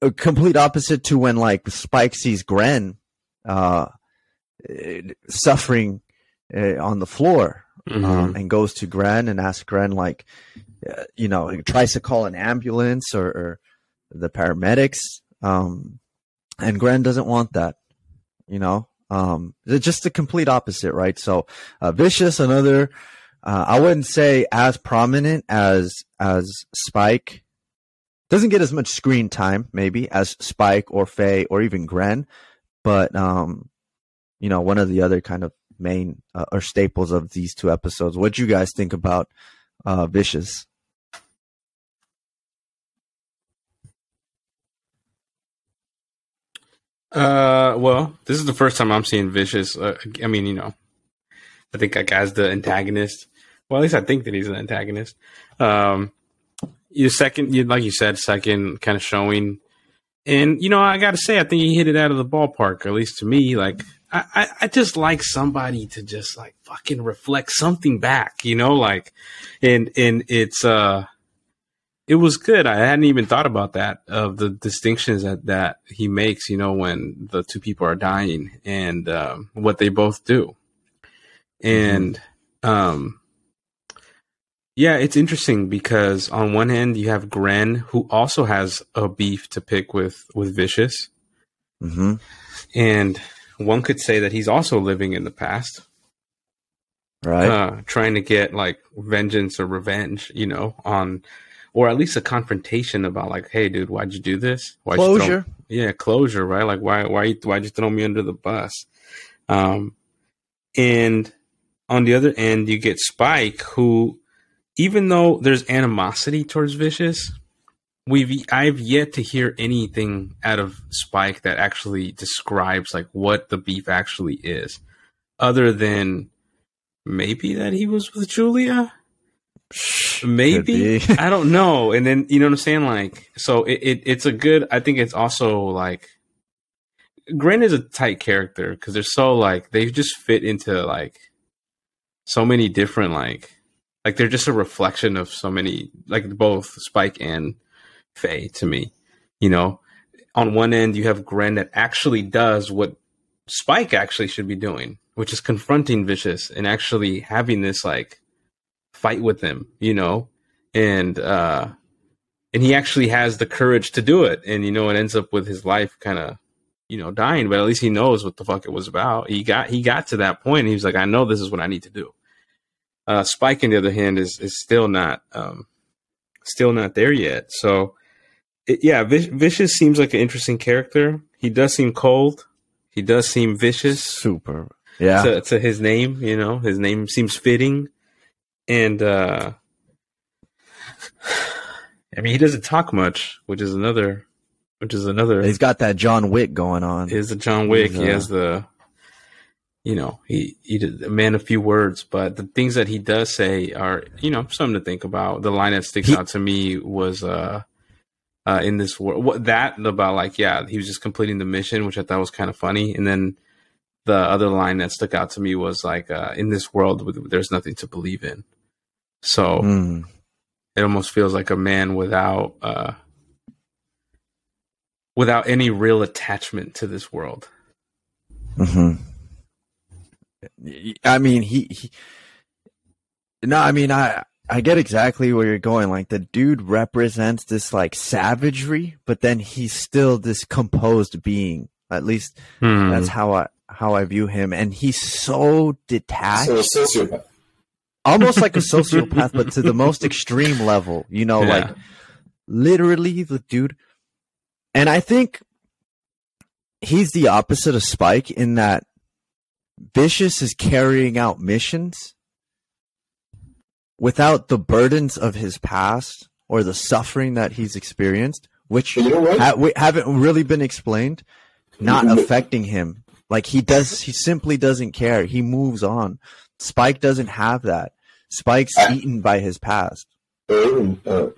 a complete opposite to when like Spike sees Gren uh, suffering uh, on the floor Mhm. um, and goes to Gren and asks Gren like, uh, you know, he tries to call an ambulance or, or the paramedics, um, and Gren doesn't want that, you know. Um, just the complete opposite, right? So, uh, Vicious, another, uh, I wouldn't say as prominent as as Spike. Doesn't get as much screen time, maybe as Spike or Faye or even Gren, but um, you know, one of the other kind of main uh, or staples of these two episodes. What do you guys think about uh, Vicious? Uh, well, this is the first time I'm seeing Vicious. Uh, I mean, you know, I think that guy's the antagonist. Well, at least I think that he's an antagonist. Um, you second, you like you said, second kind of showing, and you know, I got to say, I think he hit it out of the ballpark. At least to me, like I, I, I just like somebody to just like fucking reflect something back, you know, like, and and it's uh it was good. I hadn't even thought about that of the distinctions that that he makes. You know, when the two people are dying and um, what they both do, and um, yeah, it's interesting because on one hand you have Gren, who also has a beef to pick with with Vicious, Mm-hmm. and one could say that he's also living in the past, Right. uh, trying to get like vengeance or revenge, you know, on or at least a confrontation about like, hey, dude, why'd you do this? Why'd Closure. throw, yeah, closure, right? Like, why, why, why'd you throw me under the bus? Um, and on the other end, you get Spike, who, even though there's animosity towards Vicious, we've I've yet to hear anything out of Spike that actually describes like what the beef actually is, other than maybe that he was with Julia. Maybe I don't know. And then you know what I'm saying? Like, so it, it it's a good. I think it's also like Gren is a tight character because they're so like they just fit into like so many different like like they're just a reflection of so many like both Spike and Faye to me. You know, on one end you have Gren that actually does what Spike actually should be doing, which is confronting Vicious and actually having this like fight with him, you know, and uh and he actually has the courage to do it, and you know, it ends up with his life kind of you know dying, but at least he knows what the fuck it was about. He got he got to that point. He was like, I know this is what I need to do. Uh, Spike, on the other hand, is is still not um, still not there yet. So, it, yeah, Vic- Vicious seems like an interesting character. He does seem cold. He does seem vicious Super. Yeah. to, to his name. You know, his name seems fitting, and uh, I mean, he doesn't talk much, which is another, which is another. He's got that John Wick going on. is a John Wick. He's, he uh, has the, you know, he he did a man of few words, but the things that he does say are, you know, something to think about. The line that sticks He- out to me was, uh, uh, in this world, what that about like, yeah, he was just completing the mission, which I thought was kind of funny, and then the other line that stuck out to me was like, uh, in this world, there's nothing to believe in. So Mm. it almost feels like a man without, uh, without any real attachment to this world. hmm I mean, he, he. No, I mean, I I get exactly where you're going. Like the dude represents this like savagery, but then he's still this composed being. At least Hmm. that's how I how I view him, and he's so detached, So sociopath. Almost like a sociopath, but to the most extreme level. You know, Yeah. like literally the dude. And I think he's the opposite of Spike in that Vicious is carrying out missions without the burdens of his past or the suffering that he's experienced, which you know ha- we haven't really been explained, not mm-hmm. affecting him. Like he does, he simply doesn't care. He moves on. Spike doesn't have that. Spike's I- eaten by his past. Even, uh,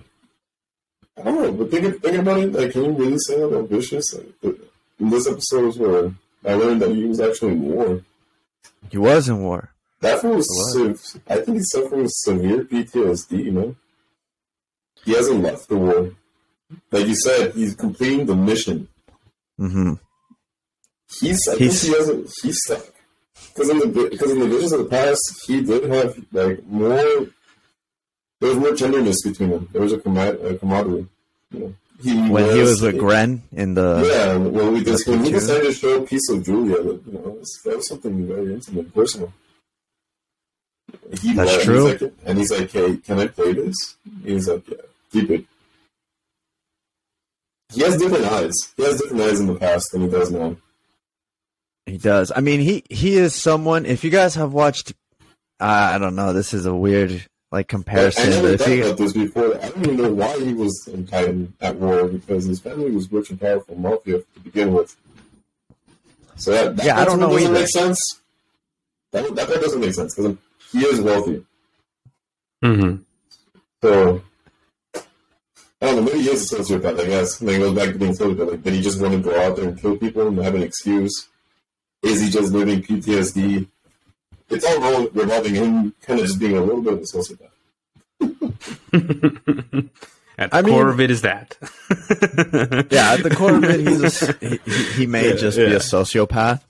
I don't know, but thinking, thinking about it, like, can you really say that about Vicious? Like, in this episode was where I learned that he was actually in war. He was in war. That was, sev- I think he's suffering with severe PTSD, you know? He hasn't left the war. Like you said, he's completing the mission. hmm He's, I He's- think he hasn't, he's. Because in the because in the visions of the past, he did have like more. There was more tenderness between them. There was a, camar- a camaraderie. You know, he When he was with Gren in the yeah, when we just when he decided to show a piece of Julia, that, you know, it was, that was something very intimate, personal. He That's let- he's true. like- and he's like, "Hey, can I play this?" He's like, "Yeah, keep it." He has different eyes. He has different eyes in the past than he does now. He does. I mean, he he is someone. If you guys have watched, uh, I don't know. This is a weird like I comparison. never But if thought you, about this before. I don't even know why he was in Titan at war because his family was rich and powerful mafia to begin with. So that, that Yeah, I don't part know doesn't either. make sense. That, that part doesn't make sense because he is wealthy. Mm-hmm. So I don't know. Maybe he is a sociopath. I guess. And then it goes back to being sociopath. Like, did he just want to go out there and kill people and have an excuse? Is he just living PTSD? It's all revolving him kind of just being a little bit of a sociopath. At the I mean- core of it is that. yeah, at the core of it, he's a, s- he, he- he may Yeah, just be a sociopath,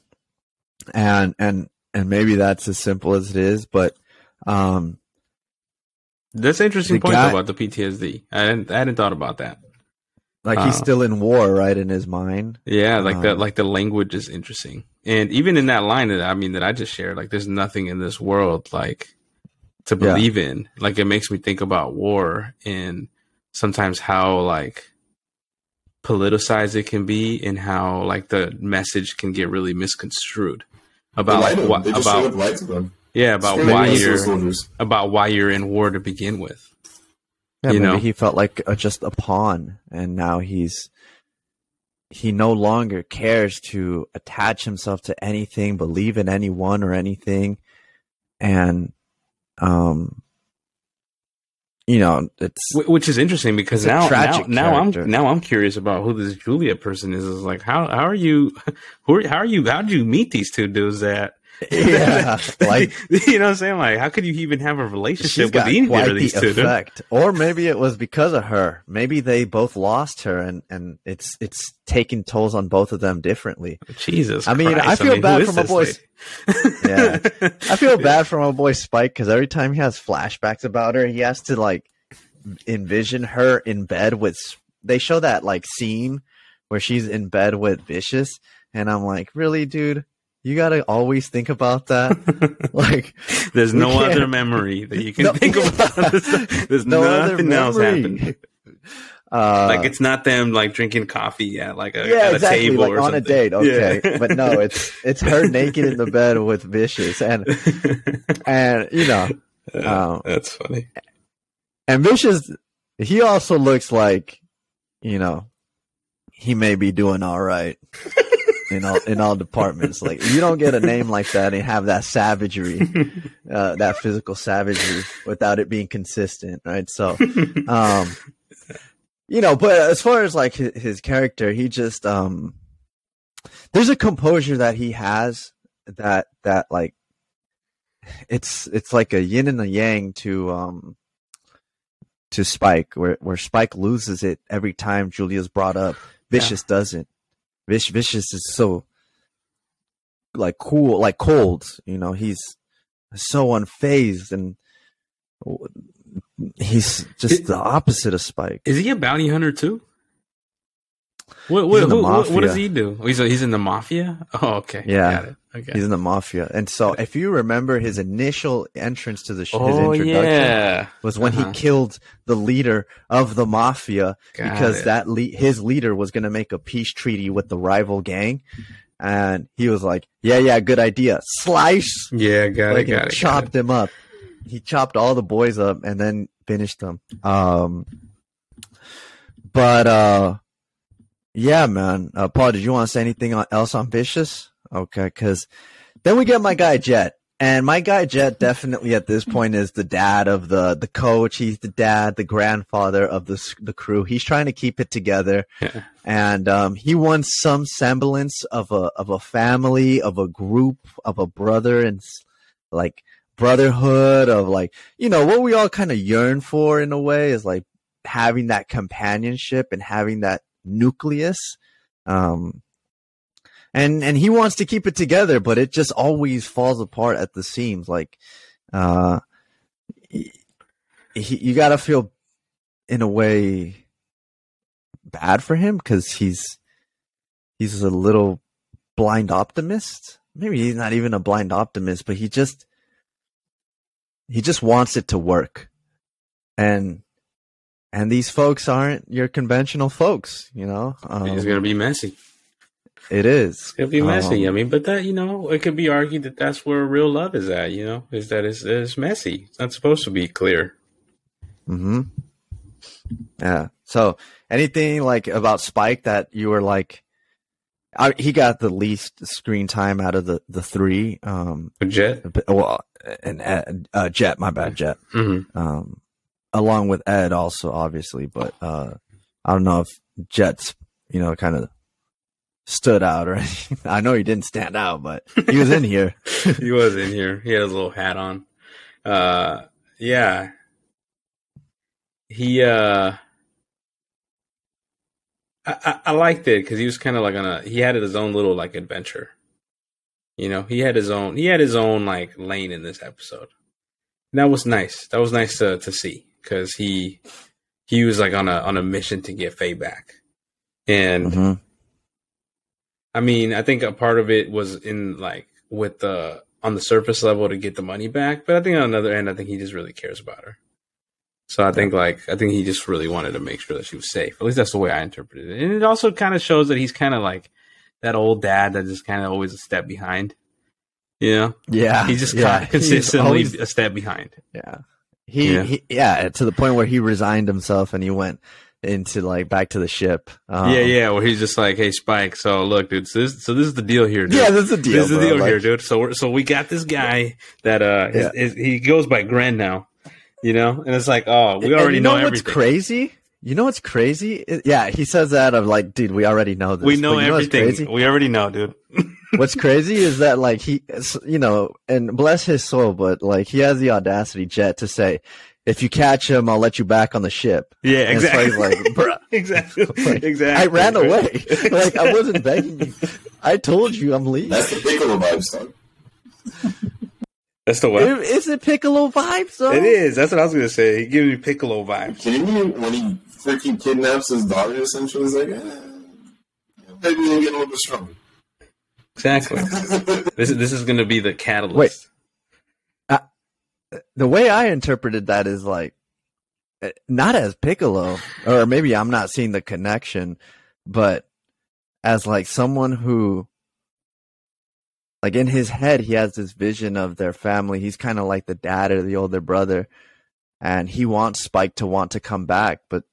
and and and maybe that's as simple as it is. But um, That's an interesting The point guy- about the PTSD. I hadn't, I hadn't thought about that. like he's Uh, still in war, right, in his mind. Yeah, like the Um, like the language is interesting, and even in that line that I mean that I just shared, like there's nothing in this world like to Yeah. believe in. Like it makes me think about war and sometimes how like politicized it can be, and how like the message can get really misconstrued about lied to him. what They just showed about lied yeah about Screaming why you're about why you're in war to begin with. Yeah, you maybe know? he felt like a, just a pawn, and now he's he no longer cares to attach himself to anything, believe in anyone or anything, and um, you know, it's Which is interesting because now, now, now I'm now I'm curious about who this Julia person is. Is like how how are you? Who are, how are you? How did you meet these two dudes? That yeah, like you know what I'm saying? Like how could you even have a relationship with either of the these two? effect, or maybe it was because of her. Maybe they both lost her, and and it's it's taking tolls on both of them differently. Jesus, I mean, Christ. I feel who bad for my boys. Yeah. I feel bad for my boy Spike because every time he has flashbacks about her, he has to like envision her in bed with. They show that like scene where she's in bed with Vicious, and I'm like, really, dude, you gotta always think about that. like, There's no can't- other memory that you can No- think about. There's no other nothing else happening. Uh, like it's not them like drinking coffee at like a, yeah, at a exactly, table like or on something. a date. Okay, Yeah. but no, it's it's her naked in the bed with Vicious, and and you know, Um, That's funny. And Vicious, he also looks like, you know, he may be doing all right in all in all departments. Like you don't get a name like that and have that savagery, uh, that physical savagery, without it being consistent, right? So, um, you know, but as far as like his, his character, he just um, there's a composure that he has that that like it's it's like a yin and a yang to um to Spike, where where Spike loses it every time Julia's brought up. Vicious doesn't. Vic, Vicious is so like cool, like cold. You know, he's so unfazed, and he's just It- the opposite of Spike. Is he a bounty hunter too? What what, who- what, what does he do? Oh, he's he's in the mafia. Oh, okay. Yeah. Okay. He's in the mafia, and so if you remember his initial entrance to the sh- his oh introduction yeah. was when Uh-huh. he killed the leader of the mafia Got because it. that le- his leader was going to make a peace treaty with the rival gang, and he was like, "Yeah, yeah, good idea." Slice, Yeah, got like it. Got it. chopped Got them up. He chopped all the boys up and then finished them. Um, but uh, yeah, man. Uh, Paul, did you want to say anything else on Vicious? Okay, because then we get my guy Jet. And my guy Jet definitely at this point is the dad of the the coach. He's the dad, the grandfather of the the crew. He's trying to keep it together, Yeah. and um, he wants some semblance of a of a family, of a group, of a brother and like brotherhood of like you know what we all kind of yearn for in a way is like having that companionship and having that nucleus um and and he wants to keep it together but it just always falls apart at the seams. Like uh he, you got to feel in a way bad for him cuz he's he's a little blind optimist. Maybe he's not even a blind optimist but he just he just wants it to work. And and these folks aren't your conventional folks you know? Um, it's gonna be messy it is it's gonna be messy um, i mean but that you know it could be argued that that's where real love is at you know is that it's, it's messy it's not supposed to be clear hmm yeah so anything like about spike that you were like I, he got the least screen time out of the the three. Um, Jet, well, and uh, Jet, my bad, Jet. Mm-hmm. Um, along with Ed, also obviously, but uh, I don't know if Jet's, you know, kind of stood out or anything. I know he didn't stand out, but he was in here. he was in here. He had his little hat on. Uh, yeah. He uh I, I, I liked it because he was kind of like on a he had his own little like adventure. You know, he had his own he had his own like lane in this episode. And that was nice. That was nice to to see because he he was like on a on a mission to get Faye back, and mm-hmm. I mean, I think a part of it was in like with the on the surface level to get the money back, but I think on another end, I think he just really cares about her. So I think like I think he just really wanted to make sure that she was safe. At least that's the way I interpreted it. And it also kind of shows that he's kind of like that old dad that is kind of always a step behind. You know? Yeah. He's just yeah. consistently always, a step behind. Yeah. He yeah. he yeah, to the point where he resigned himself and he went into like back to the ship. Um, yeah, yeah, where he's just like, "Hey, Spike. So look, dude. So this, so this is the deal here. Dude. Yeah, this is the deal. This is the bro. deal like, here, dude. So, so we got this guy that uh, yeah. his, he goes by Gren now you know, and it's like, oh, we already you know, know what's everything. crazy. You know what's crazy? It, yeah, he says that of like, dude, we already know this. We know everything. Know we already know, dude. what's crazy is that like he, you know, and bless his soul, but like he has the audacity, Jet, to say, if you catch him, I'll let you back on the ship. Yeah, exactly. So like, bro, exactly, like, exactly. I ran away. like I wasn't begging you. I told you I'm leaving. That's the Piccolo vibes, though. That's the what? Is it Piccolo vibes? Though? It is. That's what I was gonna say. He gives me Piccolo vibes. Can you when he freaking kidnaps his daughter? Essentially, he's like, eh, maybe he'll get a little bit stronger. Exactly. this this is gonna be the catalyst. Wait. The way I interpreted that is like eh, not as Piccolo, or maybe I'm not seeing the connection, but as like someone who like in his head he has this vision of their family. He's kind of like the dad or the older brother and he wants spike to want to come back but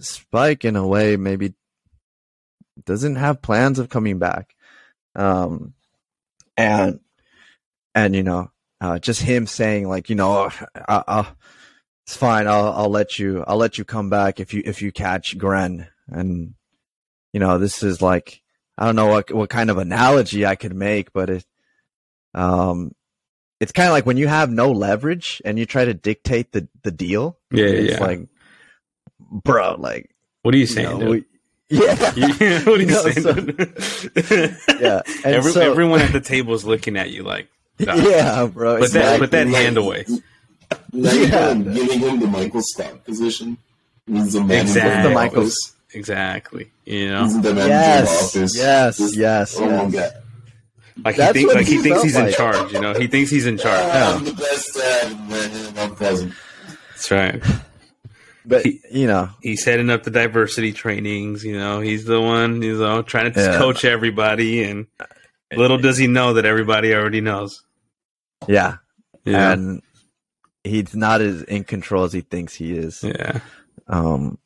spike in a way maybe doesn't have plans of coming back. Um and and you know uh, just him saying like you know I, I, it's fine I'll I'll let you I'll let you come back if you if you catch Gren and you know this is like I don't know what what kind of analogy I could make, but it um it's kind of like when you have no leverage and you try to dictate the the deal. Yeah, it's yeah. like bro, like what are you saying? You know, we, yeah. what are you, know, saying? So, yeah. And Every, so, everyone at the table is looking at you like, nah. yeah, bro. Put that, put that hand away. Now yeah. giving him the Michael Scott position. He's the man exactly. the Michael Exactly. You know. He's the man yes, office. yes, Just, yes, oh my. God. Like That's he thinks, like he he thinks felt he's in charge. You know, he thinks he's in charge. I'm the best dad, man. I'm present. That's right. But He- you know, He's setting up the diversity trainings. You know, he's the one. You know, trying to Yeah. coach everybody, and little does he know that everybody already knows. yeah, know? and he's not as in control as he thinks he is. yeah. Um,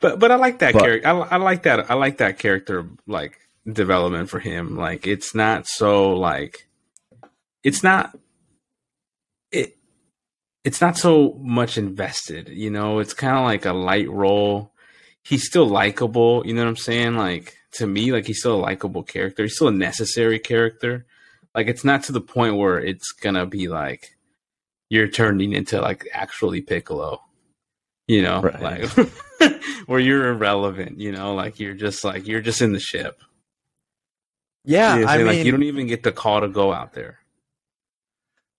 But but I like that But- character. I, I like that. I like that character like development for him. Like it's not so like it's not it it's not so much invested. You know, it's kind of like a light role. He's still likable. You know what I'm saying? Like to me, like he's still a likable character. He's still a necessary character. Like it's not to the point where it's gonna be like you're turning into like actually Piccolo. You know, Right. like where you're irrelevant. You know, like you're just like you're just in the ship. Yeah, You know I mean, like you don't even get the call to go out there.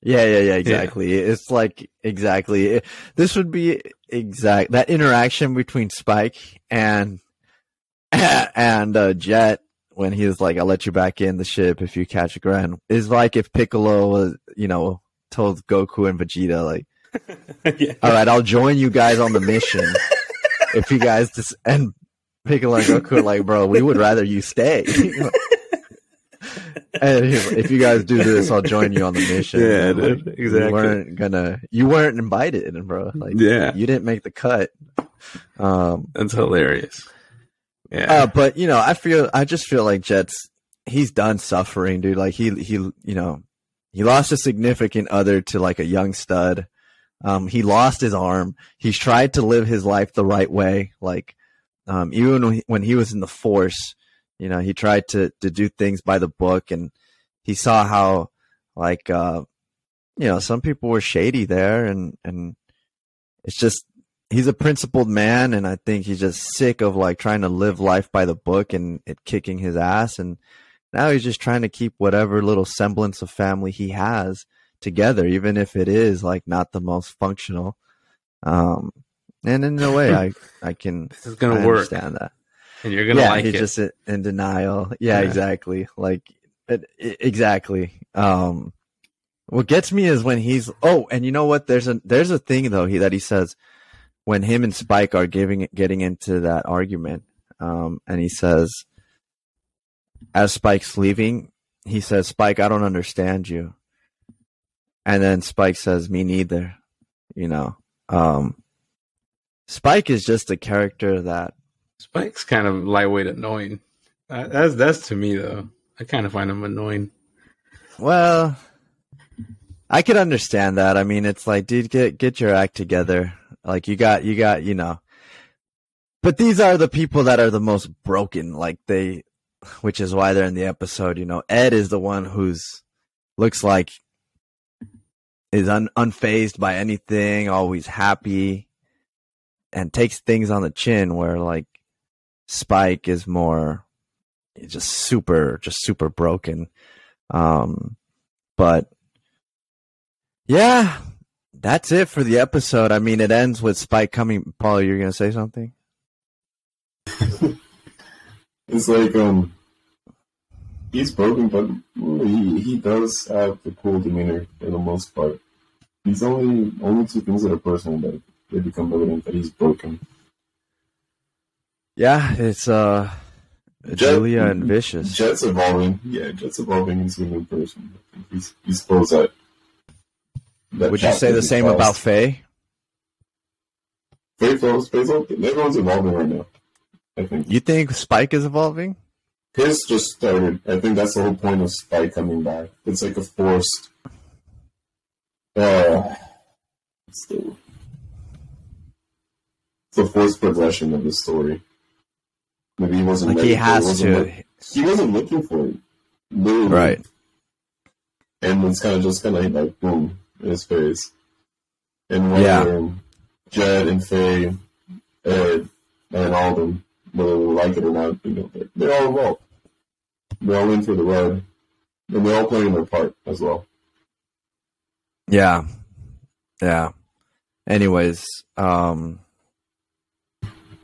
Yeah, yeah, yeah, exactly. It's like exactly. This would be exact that interaction between Spike and and uh, Jet when he was like, "I'll let you back in the ship if you catch a Gren," is like if Piccolo was, you know, told Goku and Vegeta like, yeah. "All right, I'll join you guys on the mission if you guys just." And Piccolo and Goku are like, "Bro, we would rather you stay." And like, if you guys do this, I'll join you on the mission. Yeah, And, dude, exactly. You weren't gonna, you weren't invited, bro. Like, yeah, you didn't make the cut. Um, that's hilarious. Yeah, uh, but you know, I feel, I just feel like Jet's, he's done suffering, dude. Like he, he, you know, he lost a significant other to like a young stud. Um, he lost his arm. He's tried to live his life the right way. Like, um, even when he, when he was in the force, you know, he tried to, to do things by the book and he saw how like, uh, you know, some people were shady there and, and it's just, he's a principled man. And I think he's just sick of like trying to live life by the book and it kicking his ass. And now he's just trying to keep whatever little semblance of family he has together, even if it is like not the most functional. Um, and in a way, I I can this is gonna I work, understand that. and you're gonna yeah, like he's it. just in- denial. Yeah, Yeah. exactly. Like it, it- exactly. Um, what gets me is when he's oh, and you know what? There's a there's a thing though he that he says when him and Spike are giving getting into that argument, um, and he says as Spike's leaving, he says, "Spike, I don't understand you," and then Spike says, "Me neither." You know, um, Spike is just a character that Spike's kind of lightweight annoying. Uh, that's that's to me though. I kind of find him annoying. Well, I could understand that. I mean, it's like, dude, get get your act together. Like you got you got, you know. But these are the people that are the most broken. Like they which is why they're in the episode, you know. Ed is the one who's looks like is un, unfazed by anything, always happy and takes things on the chin where like Spike is more just super just super broken. Um, but yeah, that's it for the episode. I mean, it ends with Spike coming. Paul, you're gonna say something? It's like um, he's broken, but he he does have the cool demeanor for the most part. He's only only two things that are personal that they become evident that he's broken. Yeah, it's uh, Julia and Vicious. Jet's evolving. Yeah, Jet's evolving into a new person. He's he's closed that. that Would you say the same closed. about Faye? Faye Flows? Faye's open. Everyone's evolving right now. I think You think Spike is evolving? his just started. I think that's the whole point of Spike coming back. It's like a forced. Uh, it's the it's a forced progression of the story. Maybe he wasn't. Like ready he for it, has wasn't to, look- he wasn't looking for it. Literally. right? and it's kind of just kind of like boom in his face. And when Yeah. Jet and Faye, Ed, and all of them, whether they like it or not, you know, they're, they're all involved. They're all in for the ride, and they're all playing their part as well. Yeah, yeah. Anyways, um,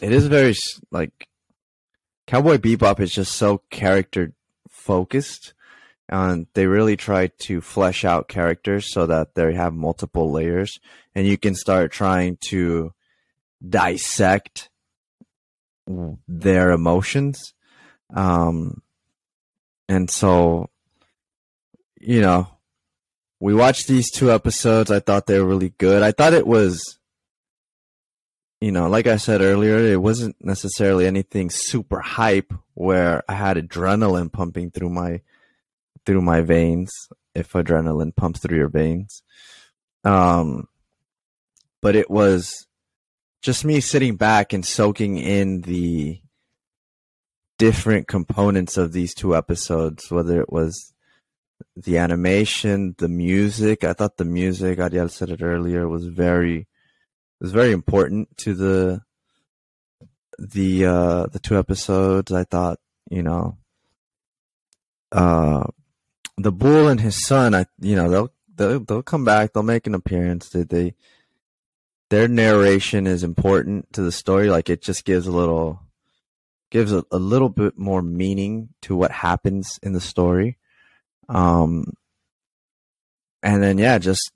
it is very like Cowboy Bebop is just so character focused, and they really try to flesh out characters so that they have multiple layers, and you can start trying to dissect their emotions. Um, and so, you know, we watched these two episodes. I thought they were really good. I thought it was, you know, like I said earlier, it wasn't necessarily anything super hype where I had adrenaline pumping through my through my veins. If adrenaline pumps through your veins, um, but it was just me sitting back and soaking in the different components of these two episodes, whether it was the animation, the music. I thought the music, Ariel said it earlier, was very was very important to the the uh the two episodes. I thought, you know, uh the bull and his son, I you know, they'll they'll they'll come back, they'll make an appearance. They their narration is important to the story. Like it just gives a little gives a, a little bit more meaning to what happens in the story. Um, and then yeah, just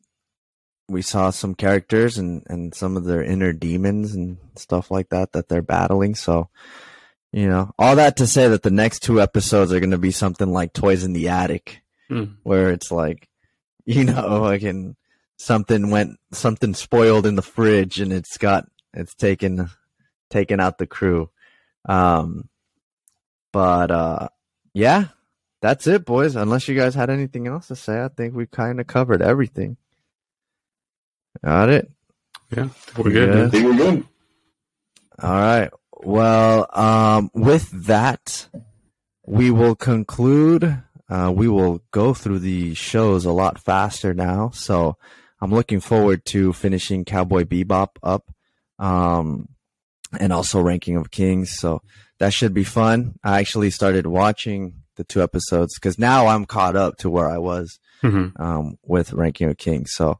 we saw some characters and and some of their inner demons and stuff like that that they're battling. So you know, all that to say that the next two episodes are going to be something like Toys in the Attic, Hmm. where it's like, you know, like in something went something spoiled in the fridge and it's got it's taken taken out the crew. Um, but uh, yeah, that's it, boys. Unless you guys had anything else to say, I think we kind of covered everything. Got it. Yeah, we're good. Yeah. I think we're good. All right. Well, um, with that, we will conclude. Uh, we will go through the shows a lot faster now. So I'm looking forward to finishing Cowboy Bebop up, um, and also Ranking of Kings. So that should be fun. I actually started watching the two episodes because now I'm caught up to where I was Mhm. um, with Ranking of Kings. So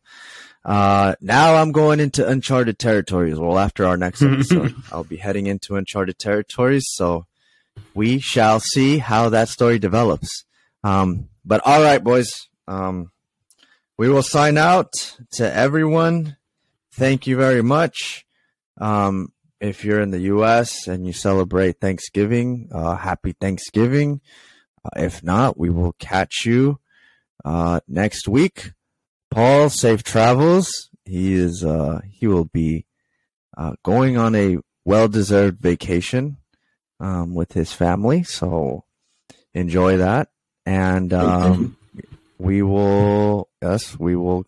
uh, now I'm going into uncharted territories. Well, after our next episode, I'll be heading into uncharted territories. So we shall see how that story develops. Um, but all right, boys. Um, we will sign out to everyone. Thank you very much. Um, if you're in the U.S. and you celebrate Thanksgiving, uh, happy Thanksgiving. Uh, if not, we will catch you uh, next week. Paul, safe travels. He is uh, he will be uh, going on a well-deserved vacation um, with his family, so enjoy that. And um, we will yes, we will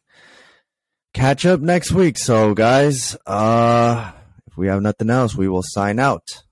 catch up next week. So, guys, uh, if we have nothing else, we will sign out.